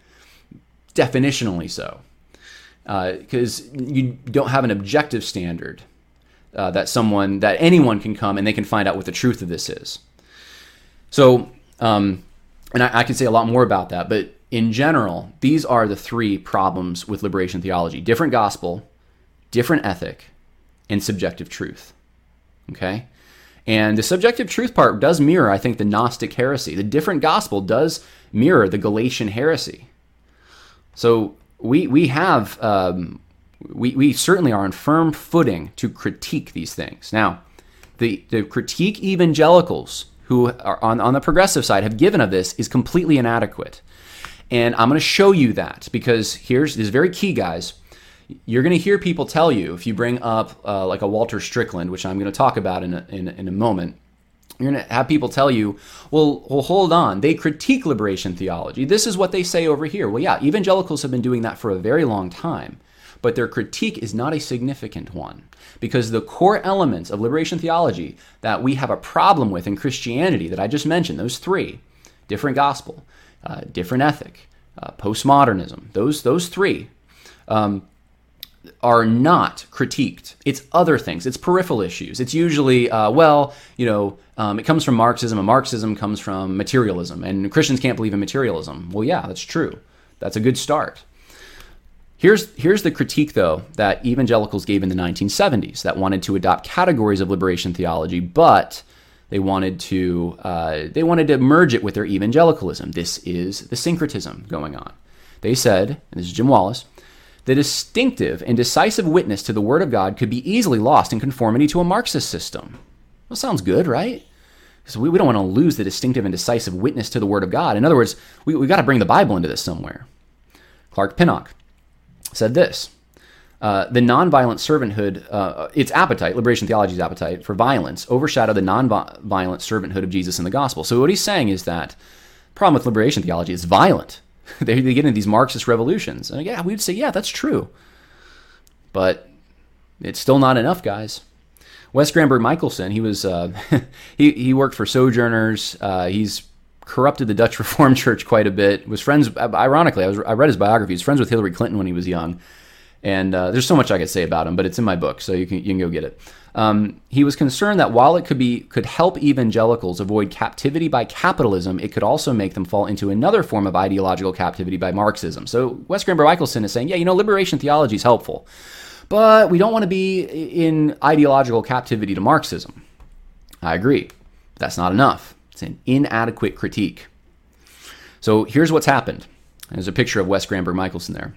Definitionally so. Because uh, you don't have an objective standard uh, that someone, that anyone can come and they can find out what the truth of this is. So, um, and I, I can say a lot more about that, but in general, these are the three problems with liberation theology different gospel, different ethic, and subjective truth. Okay? And the subjective truth part does mirror, I think, the Gnostic heresy. The different gospel does mirror the Galatian heresy. So we, we have, um, we, we certainly are on firm footing to critique these things. Now, the, the critique evangelicals who are on, on the progressive side have given of this is completely inadequate. And I'm going to show you that because here's this is very key, guys. You're going to hear people tell you if you bring up uh, like a Walter Strickland, which I'm going to talk about in a, in, in a moment. You're going to have people tell you, well, well, hold on. They critique liberation theology. This is what they say over here. Well, yeah, evangelicals have been doing that for a very long time, but their critique is not a significant one because the core elements of liberation theology that we have a problem with in Christianity that I just mentioned, those three different gospel, uh, different ethic, uh, postmodernism. Those those three um, are not critiqued. It's other things. It's peripheral issues. It's usually uh, well, you know, um, it comes from Marxism, and Marxism comes from materialism, and Christians can't believe in materialism. Well, yeah, that's true. That's a good start. Here's, here's the critique, though, that evangelicals gave in the 1970s that wanted to adopt categories of liberation theology, but they wanted to uh, they wanted to merge it with their evangelicalism. This is the syncretism going on. They said, and this is Jim Wallis, the distinctive and decisive witness to the Word of God could be easily lost in conformity to a Marxist system. Well, sounds good, right? Because we, we don't want to lose the distinctive and decisive witness to the Word of God. In other words, we, we got to bring the Bible into this somewhere. Clark Pinnock said this uh, the nonviolent servanthood, uh, its appetite, liberation theology's appetite for violence, overshadowed the nonviolent servanthood of Jesus in the gospel. So what he's saying is that problem with liberation theology is violent. they, they get into these Marxist revolutions. And yeah, we'd say, yeah, that's true. But it's still not enough, guys. Wes Granberg Michelson, he was uh, he he worked for Sojourners. Uh, he's corrupted the Dutch Reformed Church quite a bit. Was friends, ironically, I was I read his biography. He was friends with Hillary Clinton when he was young. And uh, there's so much I could say about him, but it's in my book, so you can you can go get it. Um, he was concerned that while it could be could help evangelicals avoid captivity by capitalism, it could also make them fall into another form of ideological captivity by Marxism. So Wes Granberg Michelson is saying, yeah, you know, liberation theology is helpful, but we don't want to be in ideological captivity to Marxism. I agree. That's not enough. It's an inadequate critique. So here's what's happened. There's a picture of Wes Granberg Michelson there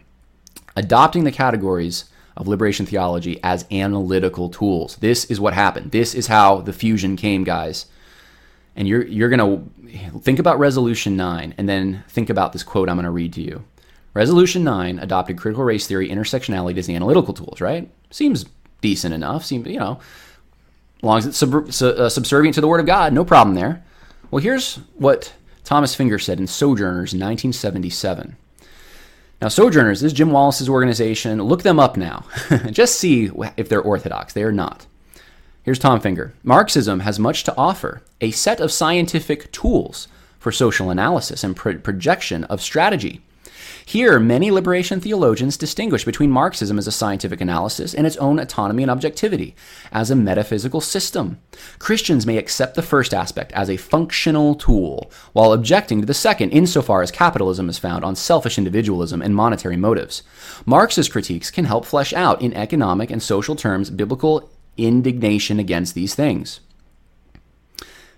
adopting the categories of liberation theology as analytical tools. This is what happened. This is how the fusion came, guys. And you're you're going to think about resolution 9 and then think about this quote I'm going to read to you. Resolution 9 adopted critical race theory intersectionality as the analytical tools, right? Seems decent enough. Seems, you know, as long as it's sub- uh, subservient to the word of God, no problem there. Well, here's what Thomas Finger said in Sojourners in 1977. Now, Sojourners is Jim Wallis's organization. Look them up now. Just see if they're orthodox. They are not. Here's Tom Finger. Marxism has much to offer a set of scientific tools for social analysis and pro- projection of strategy. Here, many liberation theologians distinguish between Marxism as a scientific analysis and its own autonomy and objectivity as a metaphysical system. Christians may accept the first aspect as a functional tool, while objecting to the second insofar as capitalism is found on selfish individualism and monetary motives. Marxist critiques can help flesh out in economic and social terms biblical indignation against these things.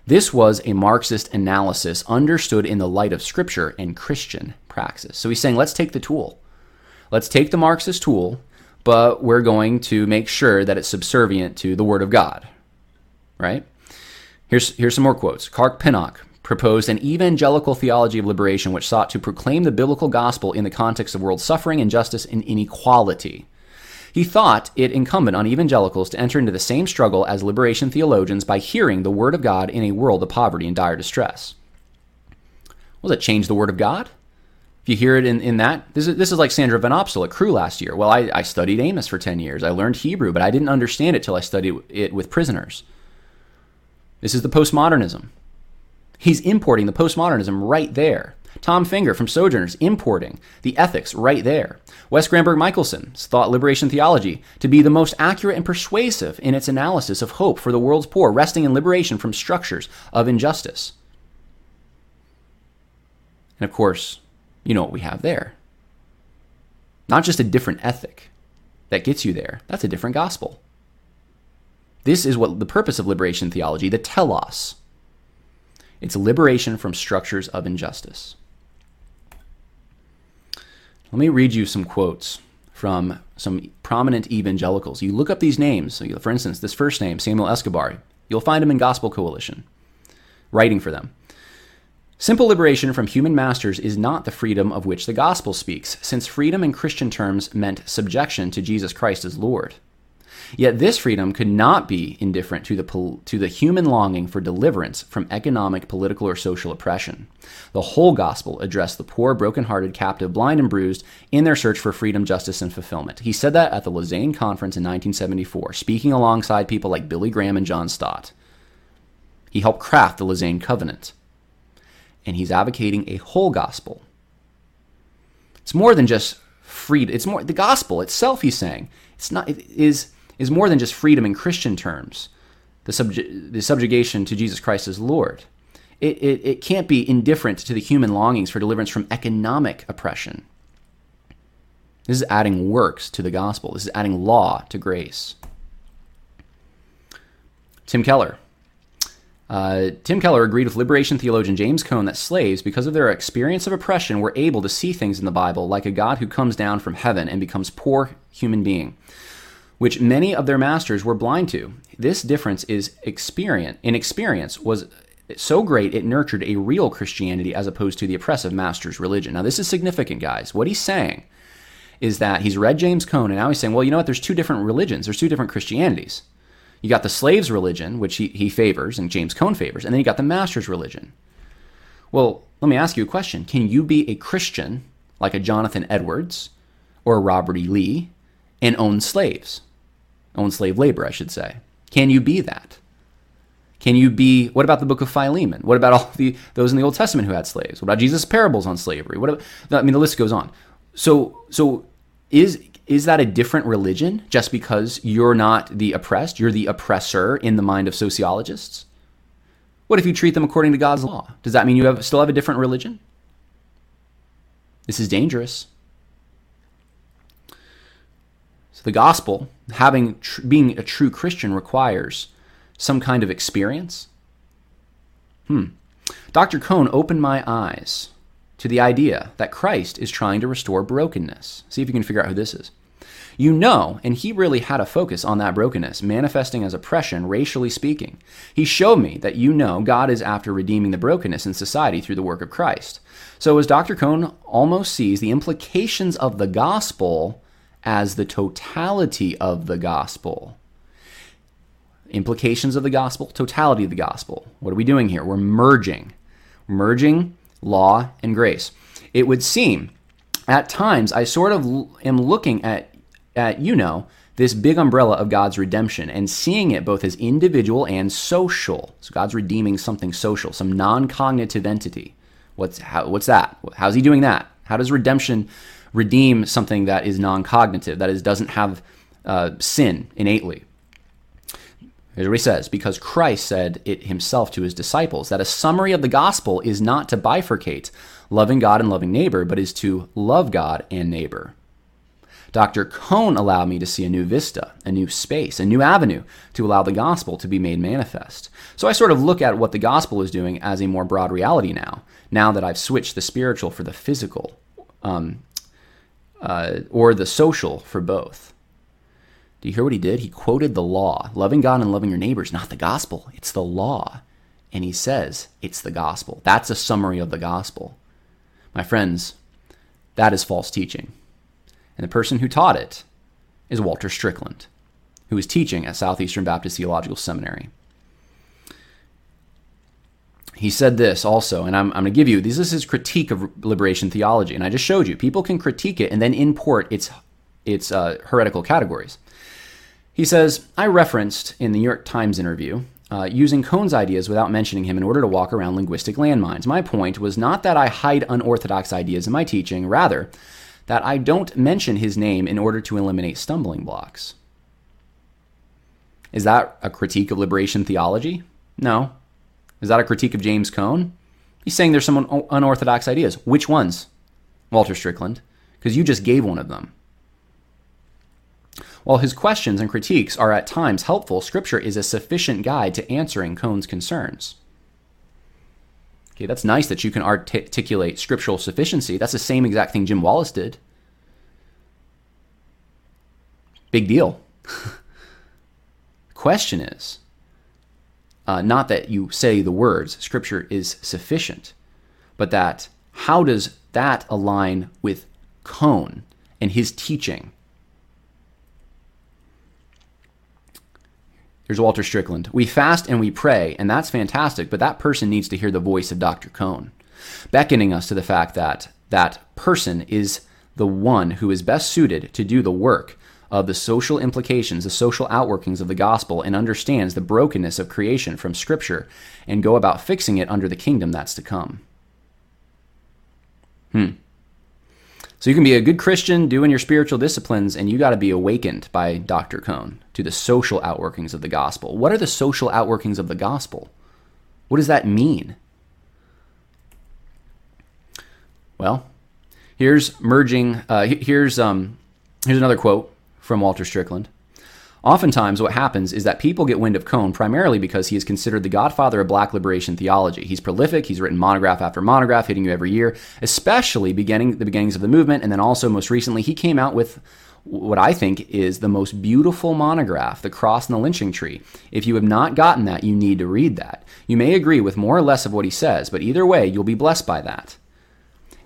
This was a Marxist analysis understood in the light of Scripture and Christian praxis. So he's saying, let's take the tool. Let's take the Marxist tool, but we're going to make sure that it's subservient to the Word of God. Right? Here's, here's some more quotes. Clark Pinnock proposed an evangelical theology of liberation which sought to proclaim the biblical gospel in the context of world suffering, injustice, and inequality. He thought it incumbent on evangelicals to enter into the same struggle as liberation theologians by hearing the Word of God in a world of poverty and dire distress. Will that change the Word of God? If you hear it in, in that, this is, this is like Sandra Van Opstal at Cru last year. Well, I, I studied Amos for 10 years. I learned Hebrew, but I didn't understand it till I studied it with prisoners. This is the postmodernism. He's importing the postmodernism right there. Tom Finger from Sojourners importing the ethics right there. Wes Granberg Michelson thought liberation theology to be the most accurate and persuasive in its analysis of hope for the world's poor, resting in liberation from structures of injustice. And of course, you know what we have there. Not just a different ethic that gets you there, that's a different gospel. This is what the purpose of liberation theology, the telos. It's liberation from structures of injustice. Let me read you some quotes from some prominent evangelicals. You look up these names. For instance, this first name, Samuel Escobar, you'll find him in Gospel Coalition, writing for them. Simple liberation from human masters is not the freedom of which the gospel speaks, since freedom in Christian terms meant subjection to Jesus Christ as Lord. Yet this freedom could not be indifferent to the, to the human longing for deliverance from economic, political, or social oppression. The whole gospel addressed the poor, broken-hearted, captive, blind, and bruised in their search for freedom, justice, and fulfillment. He said that at the Lausanne Conference in 1974, speaking alongside people like Billy Graham and John Stott. He helped craft the Lausanne Covenant. And he's advocating a whole gospel. It's more than just freedom. It's more the gospel itself. He's saying it's not. It is is more than just freedom in Christian terms, the, subju- the subjugation to Jesus Christ as Lord. It, it, it can't be indifferent to the human longings for deliverance from economic oppression. This is adding works to the gospel. This is adding law to grace. Tim Keller. Uh, Tim Keller agreed with liberation theologian James Cone that slaves, because of their experience of oppression, were able to see things in the Bible like a God who comes down from heaven and becomes poor human being, which many of their masters were blind to. This difference is experience in experience was so great it nurtured a real Christianity as opposed to the oppressive master's religion. Now this is significant, guys. What he's saying is that he's read James Cone and now he's saying, well, you know what? There's two different religions. There's two different Christianities. You got the slave's religion, which he, he favors and James Cone favors, and then you got the master's religion. Well, let me ask you a question. Can you be a Christian like a Jonathan Edwards or a Robert E. Lee and own slaves? Own slave labor, I should say. Can you be that? Can you be what about the book of Philemon? What about all the those in the Old Testament who had slaves? What about Jesus' parables on slavery? What about, I mean the list goes on. So so is is that a different religion just because you're not the oppressed? You're the oppressor in the mind of sociologists? What if you treat them according to God's law? Does that mean you have, still have a different religion? This is dangerous. So the gospel, having tr- being a true Christian, requires some kind of experience. Hmm. Dr. Cone opened my eyes to the idea that Christ is trying to restore brokenness. See if you can figure out who this is. You know, and he really had a focus on that brokenness, manifesting as oppression, racially speaking. He showed me that you know God is after redeeming the brokenness in society through the work of Christ. So, as Dr. Cone almost sees the implications of the gospel as the totality of the gospel. Implications of the gospel, totality of the gospel. What are we doing here? We're merging. Merging law, and grace. It would seem at times I sort of am looking at, at you know, this big umbrella of God's redemption and seeing it both as individual and social. So God's redeeming something social, some non-cognitive entity. What's how, what's that? How's he doing that? How does redemption redeem something that is non-cognitive, that is doesn't have uh, sin innately? Here's what he says because Christ said it himself to his disciples that a summary of the gospel is not to bifurcate loving God and loving neighbor, but is to love God and neighbor. Dr. Cone allowed me to see a new vista, a new space, a new avenue to allow the gospel to be made manifest. So I sort of look at what the gospel is doing as a more broad reality now, now that I've switched the spiritual for the physical, um, uh, or the social for both. Do you hear what he did? He quoted the law. Loving God and loving your neighbors, not the gospel, it's the law. And he says it's the gospel. That's a summary of the gospel. My friends, that is false teaching. And the person who taught it is Walter Strickland, who is teaching at Southeastern Baptist Theological Seminary. He said this also, and I'm, I'm going to give you this is his critique of liberation theology, and I just showed you people can critique it and then import its its uh, heretical categories. He says, I referenced in the New York Times interview uh, using Cone's ideas without mentioning him in order to walk around linguistic landmines. My point was not that I hide unorthodox ideas in my teaching, rather, that I don't mention his name in order to eliminate stumbling blocks. Is that a critique of liberation theology? No. Is that a critique of James Cone? He's saying there's some un- unorthodox ideas. Which ones? Walter Strickland. Because you just gave one of them. While his questions and critiques are at times helpful, Scripture is a sufficient guide to answering Cone's concerns. Okay, that's nice that you can articulate scriptural sufficiency. That's the same exact thing Jim Wallis did. Big deal. Question is uh, not that you say the words, Scripture is sufficient, but that how does that align with Cone and his teaching Here's Walter Strickland. We fast and we pray, and that's fantastic, but that person needs to hear the voice of Dr. Cone, beckoning us to the fact that that person is the one who is best suited to do the work of the social implications, the social outworkings of the gospel, and understands the brokenness of creation from Scripture and go about fixing it under the kingdom that's to come. Hmm. So you can be a good Christian doing your spiritual disciplines, and you got to be awakened by Dr. Cone to the social outworkings of the gospel. What are the social outworkings of the gospel? What does that mean? Well, Here's merging. Uh, here's um, here's another quote from Walter Strickland. Oftentimes, what happens is that people get wind of Cone primarily because he is considered the godfather of black liberation theology. He's prolific, he's written monograph after monograph, hitting you every year, especially beginning the beginnings of the movement, and then also most recently, he came out with what I think is the most beautiful monograph, The Cross and the Lynching Tree. If you have not gotten that, you need to read that. You may agree with more or less of what he says, but either way, you'll be blessed by that.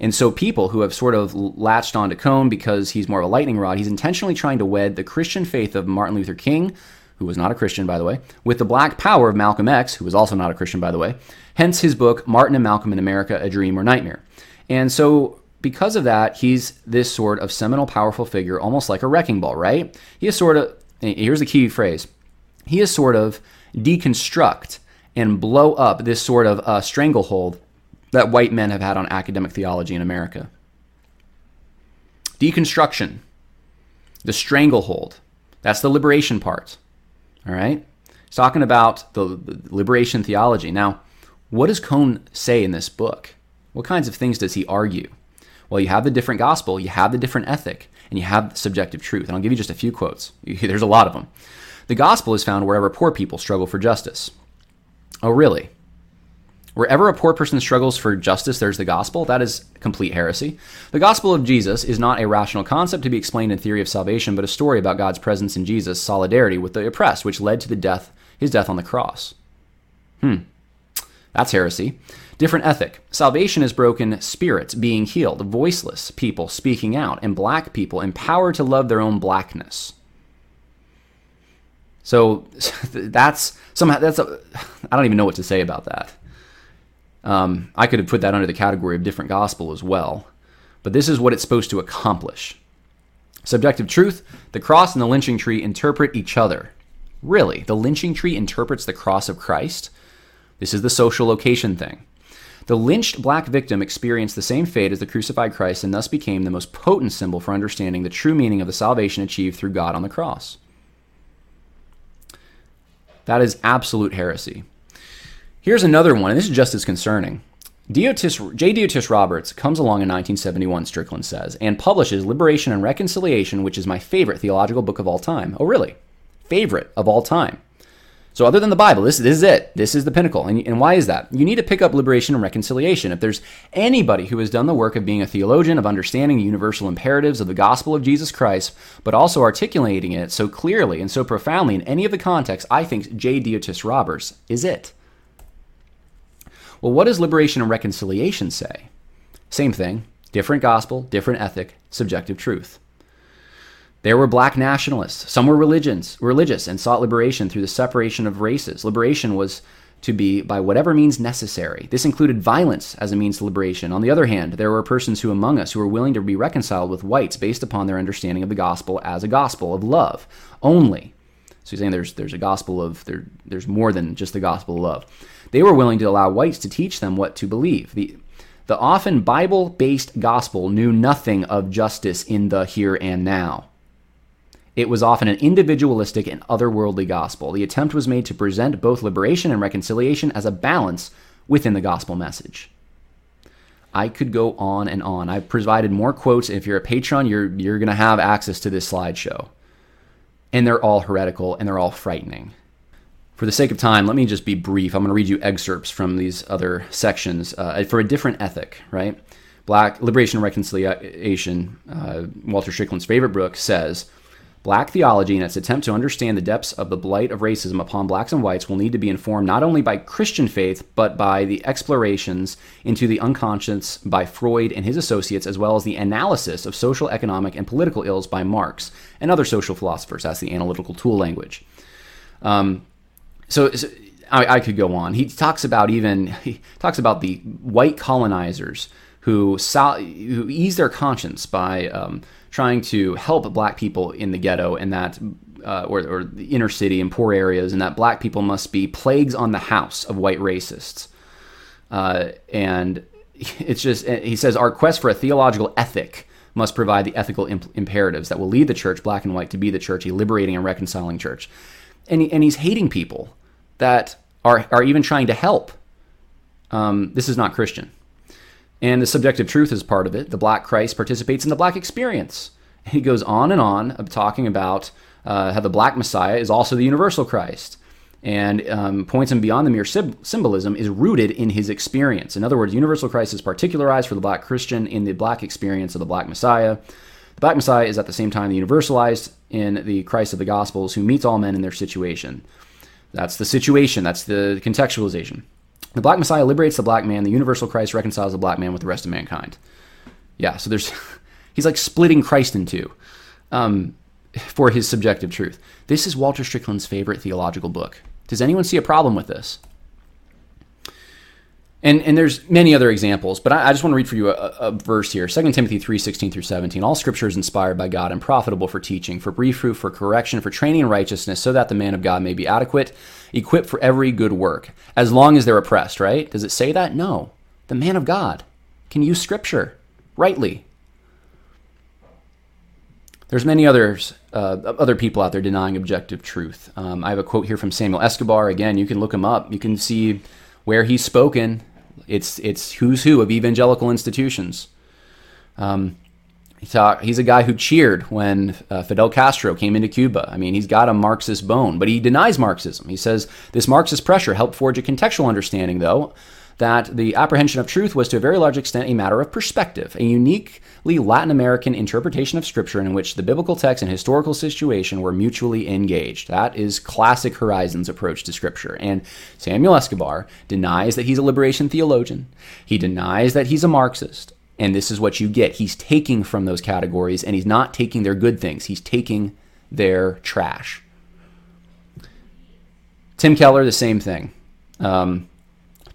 And so people who have sort of latched onto Cone because he's more of a lightning rod, he's intentionally trying to wed the Christian faith of Martin Luther King, who was not a Christian, by the way, with the black power of Malcolm X, who was also not a Christian, by the way. Hence his book, Martin and Malcolm in America, A Dream or Nightmare. And so because of that, he's this sort of seminal, powerful figure, almost like a wrecking ball, right? He is sort of, here's the key phrase, he is sort of deconstruct and blow up this sort of uh, stranglehold that white men have had on academic theology in America. Deconstruction, the stranglehold, that's the liberation part. All right? He's talking about the, liberation theology. Now, what does Cone say in this book? What kinds of things does he argue? Well, you have the different gospel, you have the different ethic, and you have subjective truth. And I'll give you just a few quotes. There's a lot of them. The gospel is found wherever poor people struggle for justice. Oh, really? Wherever a poor person struggles for justice, there's the gospel. That is complete heresy. The gospel of Jesus is not a rational concept to be explained in theory of salvation, but a story about God's presence in Jesus' solidarity with the oppressed, which led to the death, his death on the cross. Hmm. That's heresy. Different ethic. Salvation is broken spirits being healed, voiceless people speaking out, and black people empowered to love their own blackness. So that's somehow that's I don't even know what to say about that. Um, I could have put that under the category of different gospel as well. But this is what it's supposed to accomplish. Subjective truth the cross and the lynching tree interpret each other. Really? The lynching tree interprets the cross of Christ? This is the social location thing. The lynched black victim experienced the same fate as the crucified Christ and thus became the most potent symbol for understanding the true meaning of the salvation achieved through God on the cross. That is absolute heresy. Here's another one, and this is just as concerning. Deotis, J. Deotis Roberts comes along in 1971, Strickland says, and publishes Liberation and Reconciliation, which is my favorite theological book of all time. Oh, really? Favorite of all time. So, other than the Bible, this, this is it. This is the pinnacle. And, and why is that? You need to pick up liberation and reconciliation. If there's anybody who has done the work of being a theologian, of understanding the universal imperatives of the gospel of Jesus Christ, but also articulating it so clearly and so profoundly in any of the contexts, I think J. Deotis Roberts is it. Well, what does liberation and reconciliation say? Same thing, different gospel, different ethic, subjective truth. There were black nationalists. Some were religions, religious and sought liberation through the separation of races. Liberation was to be by whatever means necessary. This included violence as a means to liberation. On the other hand, there were persons who among us who were willing to be reconciled with whites based upon their understanding of the gospel as a gospel of love only. So he's saying there's there's a gospel of there there's more than just the gospel of love. They were willing to allow whites to teach them what to believe. The, the often Bible based gospel knew nothing of justice in the here and now. It was often an individualistic and otherworldly gospel. The attempt was made to present both liberation and reconciliation as a balance within the gospel message. I could go on and on. I've provided more quotes. If you're a patron, you're, you're going to have access to this slideshow. And they're all heretical and they're all frightening. For the sake of time, let me just be brief. I'm going to read you excerpts from these other sections uh, for a different ethic, right? Black Liberation and Reconciliation, uh, Walter Strickland's favorite book, says Black theology, in its attempt to understand the depths of the blight of racism upon blacks and whites, will need to be informed not only by Christian faith, but by the explorations into the unconscious by Freud and his associates, as well as the analysis of social, economic, and political ills by Marx and other social philosophers. That's the analytical tool language. Um, so, so I, I, could go on. He talks about even he talks about the white colonizers who sal- who ease their conscience by um, trying to help black people in the ghetto and that uh, or, or the inner city and poor areas, and that black people must be plagues on the house of white racists. Uh, and it's just he says our quest for a theological ethic must provide the ethical imp- imperatives that will lead the church, black and white, to be the church, a liberating and reconciling church and, and he's hating people that are, are even trying to help. Um, this is not Christian. And the subjective truth is part of it. The black Christ participates in the black experience. He goes on and on of talking about uh, how the black Messiah is also the universal Christ and um, points him beyond the mere symbolism is rooted in his experience. In other words, universal Christ is particularized for the black Christian in the black experience of the black Messiah. The black Messiah is at the same time the universalized in the Christ of the Gospels who meets all men in their situation. That's the situation, that's the contextualization. The black Messiah liberates the black man, the universal Christ reconciles the black man with the rest of mankind. Yeah, so there's, he's like splitting Christ in two. Um, for his subjective truth. This is Walter Strickland's favorite theological book. Does anyone see a problem with this? And, and there's many other examples, but I, I just want to read for you a, a verse here. 2 Timothy 3, 16 through 17. All scripture is inspired by God and profitable for teaching, for reproof, for correction, for training in righteousness, so that the man of God may be adequate, equipped for every good work, as long as they're oppressed, right? Does it say that? No. The man of God can use scripture rightly. There's many others, uh, other people out there denying objective truth. Um, I have a quote here from Samuel Escobar. Again, you can look him up. You can see where he's spoken. It's it's who's who of evangelical institutions. Um, he talk, he's a guy who cheered when uh, Fidel Castro came into Cuba. I mean, he's got a Marxist bone, but he denies Marxism. He says this Marxist pressure helped forge a contextual understanding, though, that the apprehension of truth was to a very large extent a matter of perspective, a uniquely Latin American interpretation of Scripture in which the biblical text and historical situation were mutually engaged. That is classic Horizons approach to Scripture. And Samuel Escobar denies that he's a liberation theologian, he denies that he's a Marxist. And this is what you get. He's taking from those categories, and he's not taking their good things, he's taking their trash. Tim Keller, the same thing. Um,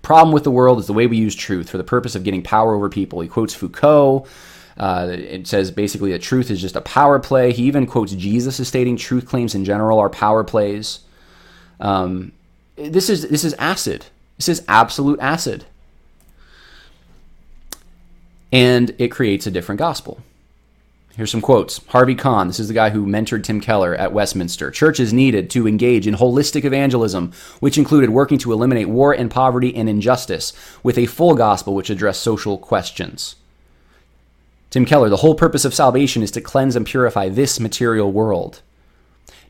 Problem with the world is the way we use truth for the purpose of getting power over people. He quotes Foucault. Uh, it says basically that truth is just a power play. He even quotes Jesus as stating truth claims in general are power plays. Um, this is this is acid. This is absolute acid, and it creates a different gospel. Here's some quotes. Harvey Conn, this is the guy who mentored Tim Keller at Westminster. Church is needed to engage in holistic evangelism, which included working to eliminate war and poverty and injustice, with a full gospel which addressed social questions. Tim Keller, the whole purpose of salvation is to cleanse and purify this material world.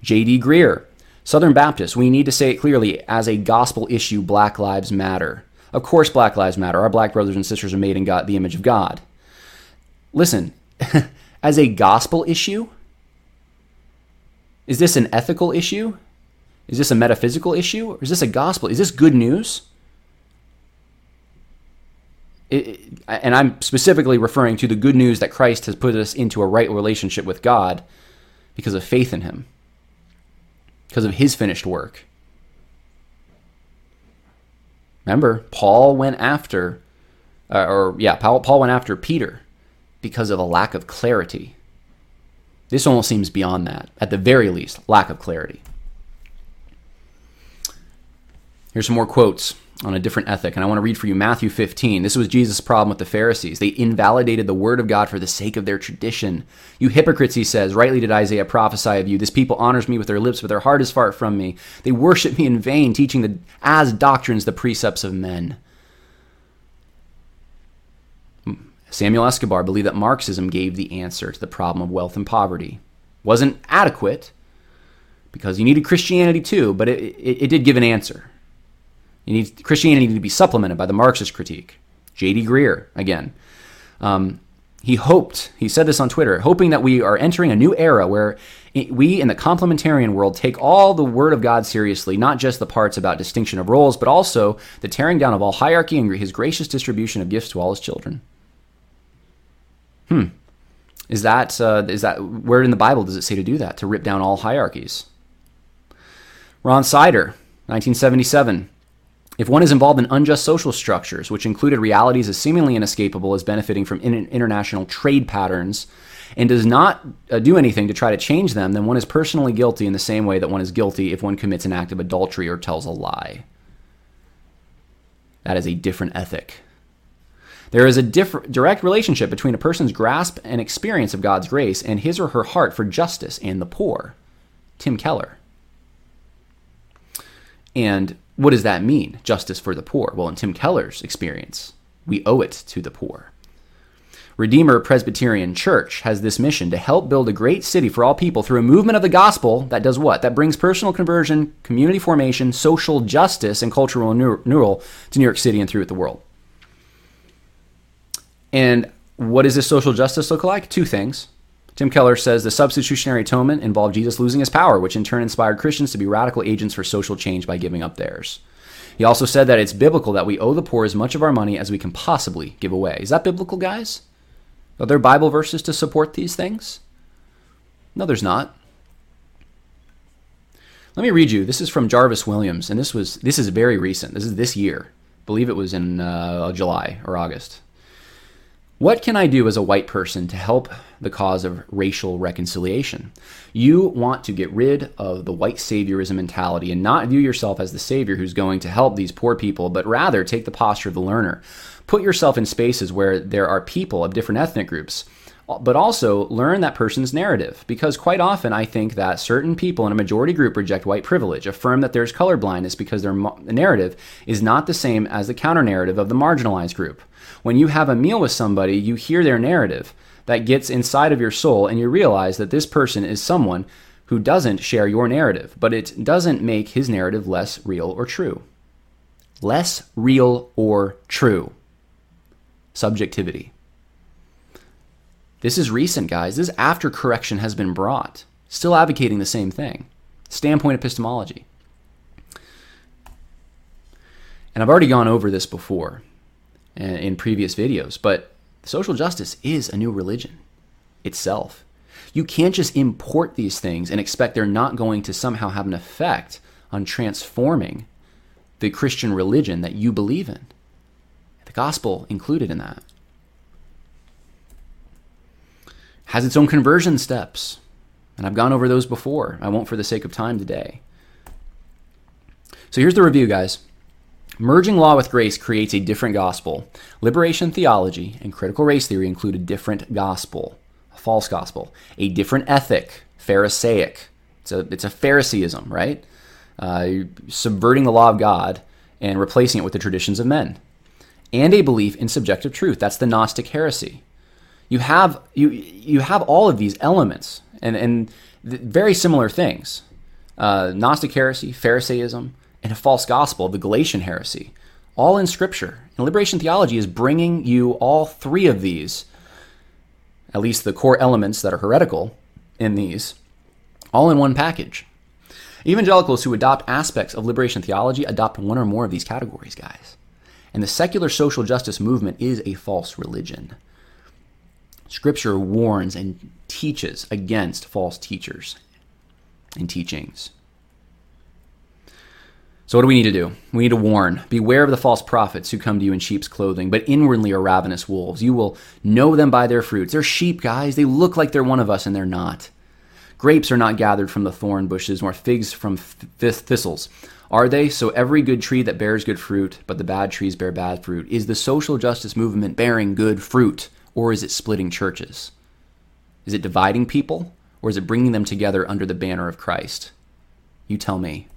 J.D. Greear, Southern Baptists, we need to say it clearly as a gospel issue Black Lives Matter. Of course, Black Lives Matter. Our black brothers and sisters are made in God, the image of God. Listen, as a gospel issue? Is this an ethical issue? Is this a metaphysical issue? Or is this a gospel? Is this good news? It, and I'm specifically referring to the good news that Christ has put us into a right relationship with God because of faith in Him, because of His finished work. Remember, Paul went after, uh, or yeah, Paul, Paul went after Peter because of a lack of clarity. This almost seems beyond that. At the very least, lack of clarity. Here's some more quotes on a different ethic, and I want to read for you Matthew 15. This was Jesus' problem with the Pharisees. They invalidated the word of God for the sake of their tradition. You hypocrites, he says, rightly did Isaiah prophesy of you. This people honors me with their lips, but their heart is far from me. They worship me in vain, teaching the, as doctrines the precepts of men. Samuel Escobar believed that Marxism gave the answer to the problem of wealth and poverty. Wasn't adequate, because you needed Christianity too, but it, it, it did give an answer. You need Christianity to be supplemented by the Marxist critique. J.D. Greear, again. Um, he hoped, he said this on Twitter, hoping that we are entering a new era where we in the complementarian world take all the Word of God seriously, not just the parts about distinction of roles, but also the tearing down of all hierarchy and his gracious distribution of gifts to all his children. Hmm. Is that uh, is that where in the Bible does it say to do that? To rip down all hierarchies? Ron Sider, 1977. If one is involved in unjust social structures, which included realities as seemingly inescapable as benefiting from in- international trade patterns, and does not uh, do anything to try to change them, then one is personally guilty in the same way that one is guilty if one commits an act of adultery or tells a lie. That is a different ethic. There is a diff- direct relationship between a person's grasp and experience of God's grace and his or her heart for justice and the poor. Tim Keller. And what does that mean, justice for the poor? Well, in Tim Keller's experience, We owe it to the poor. Redeemer Presbyterian Church has this mission to help build a great city for all people through a movement of the gospel that does what? That brings personal conversion, community formation, social justice, and cultural renewal to New York City and throughout the world. And what does this social justice look like? Two things. Tim Keller says the substitutionary atonement involved Jesus losing his power, which in turn inspired Christians to be radical agents for social change by giving up theirs. He also said that it's biblical that we owe the poor as much of our money as we can possibly give away. Is that biblical, guys? Are there Bible verses to support these things? No, there's not. Let me read you. This is from Jarvis Williams, and this was this is very recent. This is this year. I believe it was in uh, July or August. What can I do as a white person to help the cause of racial reconciliation? You want to get rid of the white saviorism mentality and not view yourself as the savior who's going to help these poor people, but rather take the posture of the learner. Put yourself in spaces where there are people of different ethnic groups but also learn that person's narrative. Because quite often, I think that certain people in a majority group reject white privilege, affirm that there's colorblindness because their narrative is not the same as the counter narrative of the marginalized group. When you have a meal with somebody, you hear their narrative that gets inside of your soul, and you realize that this person is someone who doesn't share your narrative, but it doesn't make his narrative less real or true. Less real or true. Subjectivity. This is recent, guys. This is after correction has been brought. Still advocating the same thing. Standpoint epistemology. And I've already gone over this before Uh, in previous videos, but social justice is a new religion itself. You can't just import these things and expect they're not going to somehow have an effect on transforming the Christian religion that you believe in. The gospel included in that. Has its own conversion steps. And I've gone over those before. I won't for the sake of time today. So here's the review, guys. Merging law with grace creates a different gospel. Liberation theology and critical race theory include a different gospel, a false gospel, a different ethic, Pharisaic. It's a, it's a Phariseeism, right? Uh, subverting the law of God and replacing it with the traditions of men. And a belief in subjective truth. That's the Gnostic heresy. You have, you, you have all of these elements and, and very similar things. Uh, Gnostic heresy, Pharisaism, and a false gospel, of the Galatian heresy, all in Scripture. And liberation theology is bringing you all three of these, at least the core elements that are heretical in these, all in one package. Evangelicals who adopt aspects of liberation theology adopt one or more of these categories, guys. And the secular social justice movement is a false religion. Scripture warns and teaches against false teachers and teachings. So, what do we need to do? We need to warn. Beware of the false prophets who come to you in sheep's clothing, but inwardly are ravenous wolves. You will know them by their fruits. They're sheep, guys. They look like they're one of us, and they're not. Grapes are not gathered from the thorn bushes, nor figs from th- thistles. Are they? So every good tree that bears good fruit, but the bad trees bear bad fruit. Is the social justice movement bearing good fruit, or is it splitting churches? Is it dividing people, or is it bringing them together under the banner of Christ? You tell me.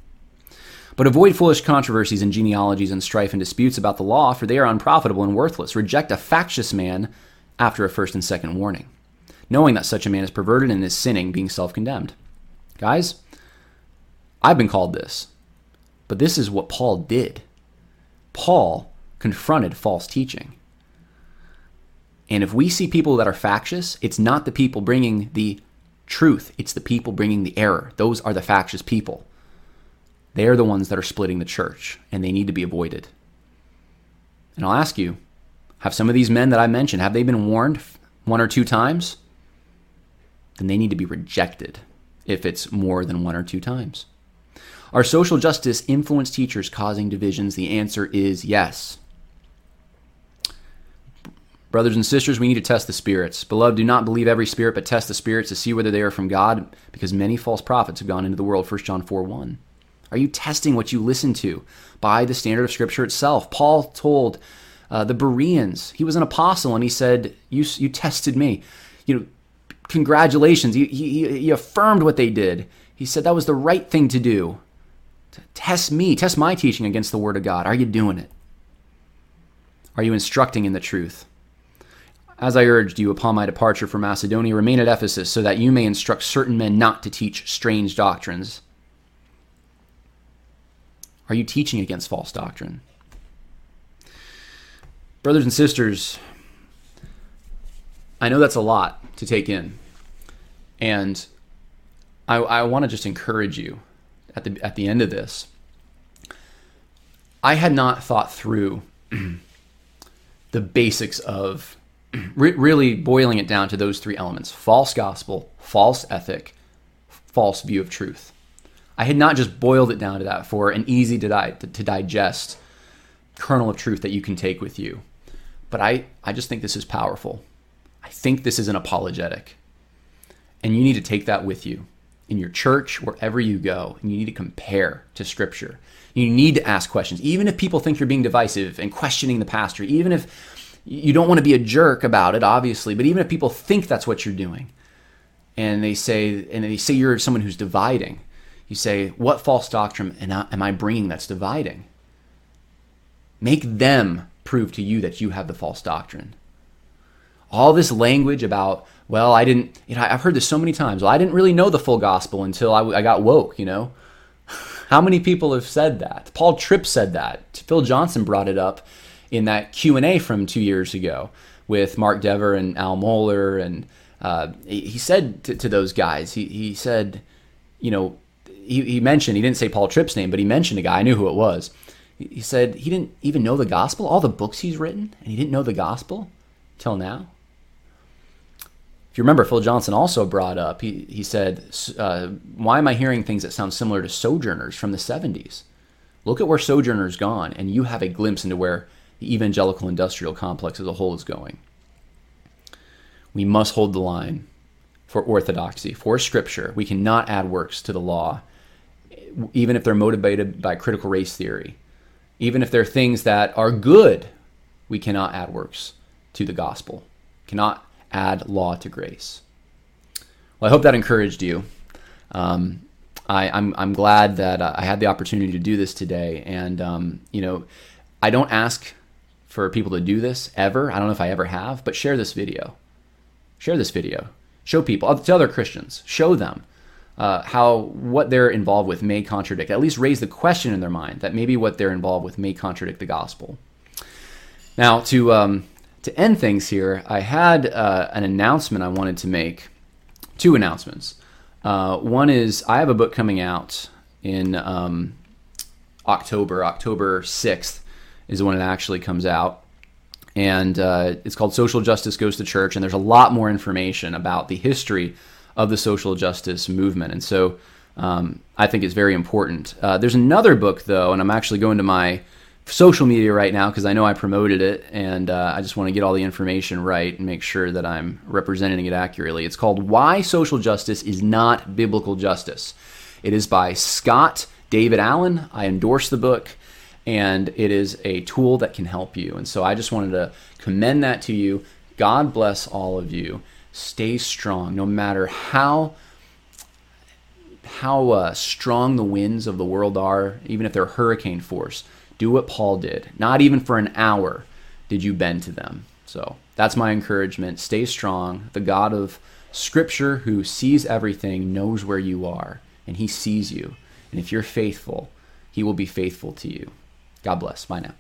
But avoid foolish controversies and genealogies and strife and disputes about the law, for they are unprofitable and worthless. Reject a factious man after a first and second warning, knowing that such a man is perverted and is sinning, being self condemned. Guys, I've been called this, but this is what Paul did. Paul confronted false teaching. And if we see people that are factious, it's not the people bringing the truth, it's the people bringing the error. Those are the factious people. They're the ones that are splitting the church, and they need to be avoided. And I'll ask you have some of these men that I mentioned, have they been warned one or two times? Then they need to be rejected if it's more than one or two times. Are social justice influence teachers causing divisions? The answer is yes. Brothers and sisters, we need to test the spirits. Beloved, do not believe every spirit, but test the spirits to see whether they are from God, because many false prophets have gone into the world. 1 John 4 1. Are you testing what you listen to by the standard of Scripture itself? Paul told uh, the Bereans, he was an apostle, and he said, you, you tested me. You know, congratulations. He, he, he affirmed what they did. He said that was the right thing to do. To test me, test my teaching against the Word of God. Are you doing it? Are you instructing in the truth? As I urged you upon my departure from Macedonia, remain at Ephesus, so that you may instruct certain men not to teach strange doctrines. Are you teaching against false doctrine? Brothers and sisters, I know that's a lot to take in. And I, I want to just encourage you at the, at the end of this. I had not thought through the basics of really boiling it down to those three elements false gospel, false ethic, false view of truth. I had not just boiled it down to that for an easy to, di- to, digest kernel of truth that you can take with you. But I, I just think this is powerful. I think this is an apologetic. And you need to take that with you in your church, wherever you go, and you need to compare to Scripture. You need to ask questions, even if people think you're being divisive and questioning the pastor, even if you don't want to be a jerk about it, obviously, but even if people think that's what you're doing, and they say, and they say you're someone who's dividing, you say, what false doctrine am I bringing that's dividing? Make them prove to you that you have the false doctrine. All this language about, well, I didn't, you know, I've heard this so many times. Well, I didn't really know the full gospel until I, I got woke, you know? How many people have said that? Paul Tripp said that. Phil Johnson brought it up in that Q&A from two years ago with Mark Dever and Al Mohler. And uh, he said to, to those guys, he, he said, you know, he, he mentioned, he didn't say Paul Tripp's name, but he mentioned a guy, I knew who it was. He said he didn't even know the gospel, all the books he's written, and he didn't know the gospel till now. If you remember, Phil Johnson also brought up, he, he said, uh, Why am I hearing things that sound similar to Sojourners from the 70s? Look at where Sojourners gone, and you have a glimpse into where the evangelical industrial complex as a whole is going. We must hold the line for orthodoxy, for scripture. We cannot add works to the law, even if they're motivated by critical race theory. Even if they're things that are good, we cannot add works to the gospel. Cannot add law to grace. Well, I hope that encouraged you. Um, I, am I'm, I'm glad that uh, I had the opportunity to do this today. And, um, you know, I don't ask for people to do this ever. I don't know if I ever have, but share this video. Share this video. Show people, to other Christians, show them uh, how what they're involved with may contradict. At least raise the question in their mind that maybe what they're involved with may contradict the gospel. Now, to um, to end things here, I had uh, an announcement I wanted to make. Two announcements. Uh, one is I have a book coming out in um, October. October 6th is when it actually comes out. And uh, it's called Social Justice Goes to Church. And there's a lot more information about the history of the social justice movement. And so um, I think it's very important. Uh, there's another book, though, and I'm actually going to my social media right now because I know I promoted it and uh, I just want to get all the information right and make sure that I'm representing it accurately. It's called Why Social Justice is Not Biblical Justice. It is by Scott David Allen. I endorse the book and it is a tool that can help you. And so I just wanted to commend that to you. God bless all of you. Stay strong no matter how how uh, strong the winds of the world are, even if they're hurricane force do what Paul did. Not even for an hour did you bend to them. So that's my encouragement. Stay strong. The God of Scripture, who sees everything, knows where you are, and He sees you. And if you're faithful, He will be faithful to you. God bless. Bye now.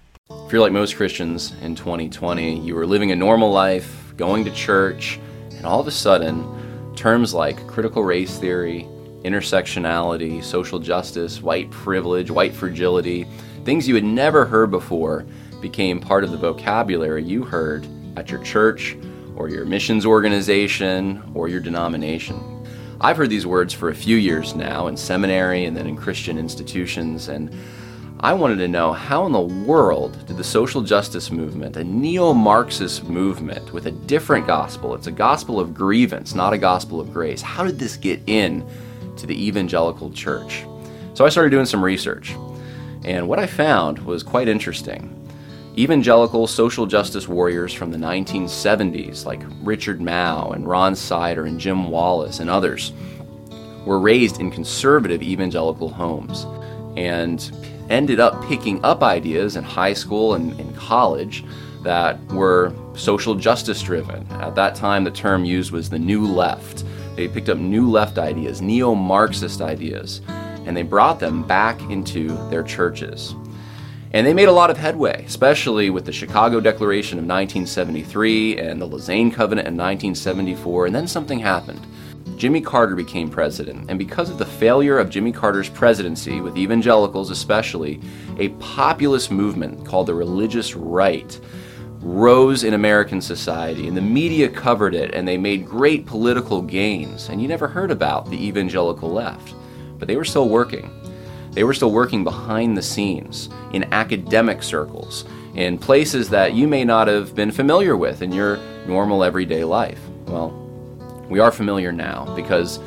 If you're like most Christians in 2020, you were living a normal life, going to church, and all of a sudden, terms like critical race theory, intersectionality, social justice, white privilege, white fragility, Things you had never heard before became part of the vocabulary you heard at your church or your missions organization or your denomination. I've heard these words for a few years now in seminary and then in Christian institutions, and I wanted to know how in the world did the social justice movement, a neo Marxist movement with a different gospel, it's a gospel of grievance, not a gospel of grace, how did this get in to the evangelical church? So I started doing some research. And what I found was quite interesting. Evangelical social justice warriors from the 1970s, like Richard Mouw and Ron Sider and Jim Wallis and others, were raised in conservative evangelical homes and ended up picking up ideas in high school and in college that were social justice driven. At that time, the term used was the New Left. They picked up New Left ideas, neo Marxist ideas, and they brought them back into their churches. And they made a lot of headway, especially with the Chicago Declaration of 1973 and the Lausanne Covenant in 1974, and then something happened. Jimmy Carter became president, and because of the failure of Jimmy Carter's presidency, with evangelicals especially, a populist movement called the religious right rose in American society, and the media covered it, and they made great political gains. And you never heard about the evangelical left, but they were still working. They were still working behind the scenes in academic circles, in places that you may not have been familiar with in your normal everyday life. Well, we are familiar now because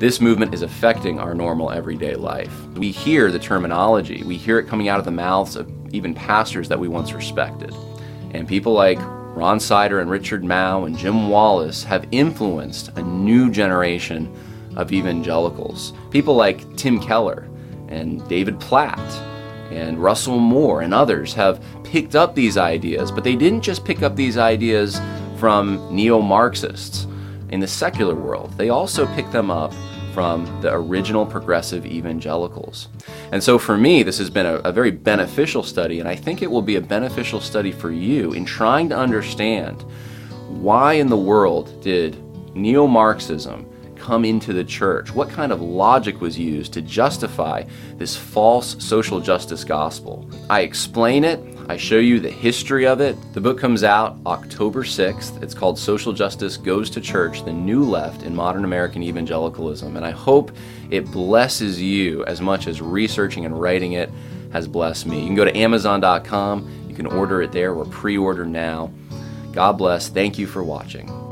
this movement is affecting our normal everyday life. We hear the terminology, we hear it coming out of the mouths of even pastors that we once respected. And people like Ron Sider and Richard Mouw and Jim Wallis have influenced a new generation of evangelicals. People like Tim Keller and David Platt and Russell Moore and others have picked up these ideas, but they didn't just pick up these ideas from neo Marxists in the secular world. They also pick them up from the original progressive evangelicals. And so for me, this has been a, a, very beneficial study, and I think it will be a beneficial study for you in trying to understand why in the world did neo Marxism come into the church? What kind of logic was used to justify this false social justice gospel? I explain it I show you the history of it. The book comes out October 6th. It's called Social Justice Goes to Church The New Left in Modern American Evangelicalism. And I hope it blesses you as much as researching and writing it has blessed me. You can go to Amazon.com, you can order it there or pre order now. God bless. Thank you for watching.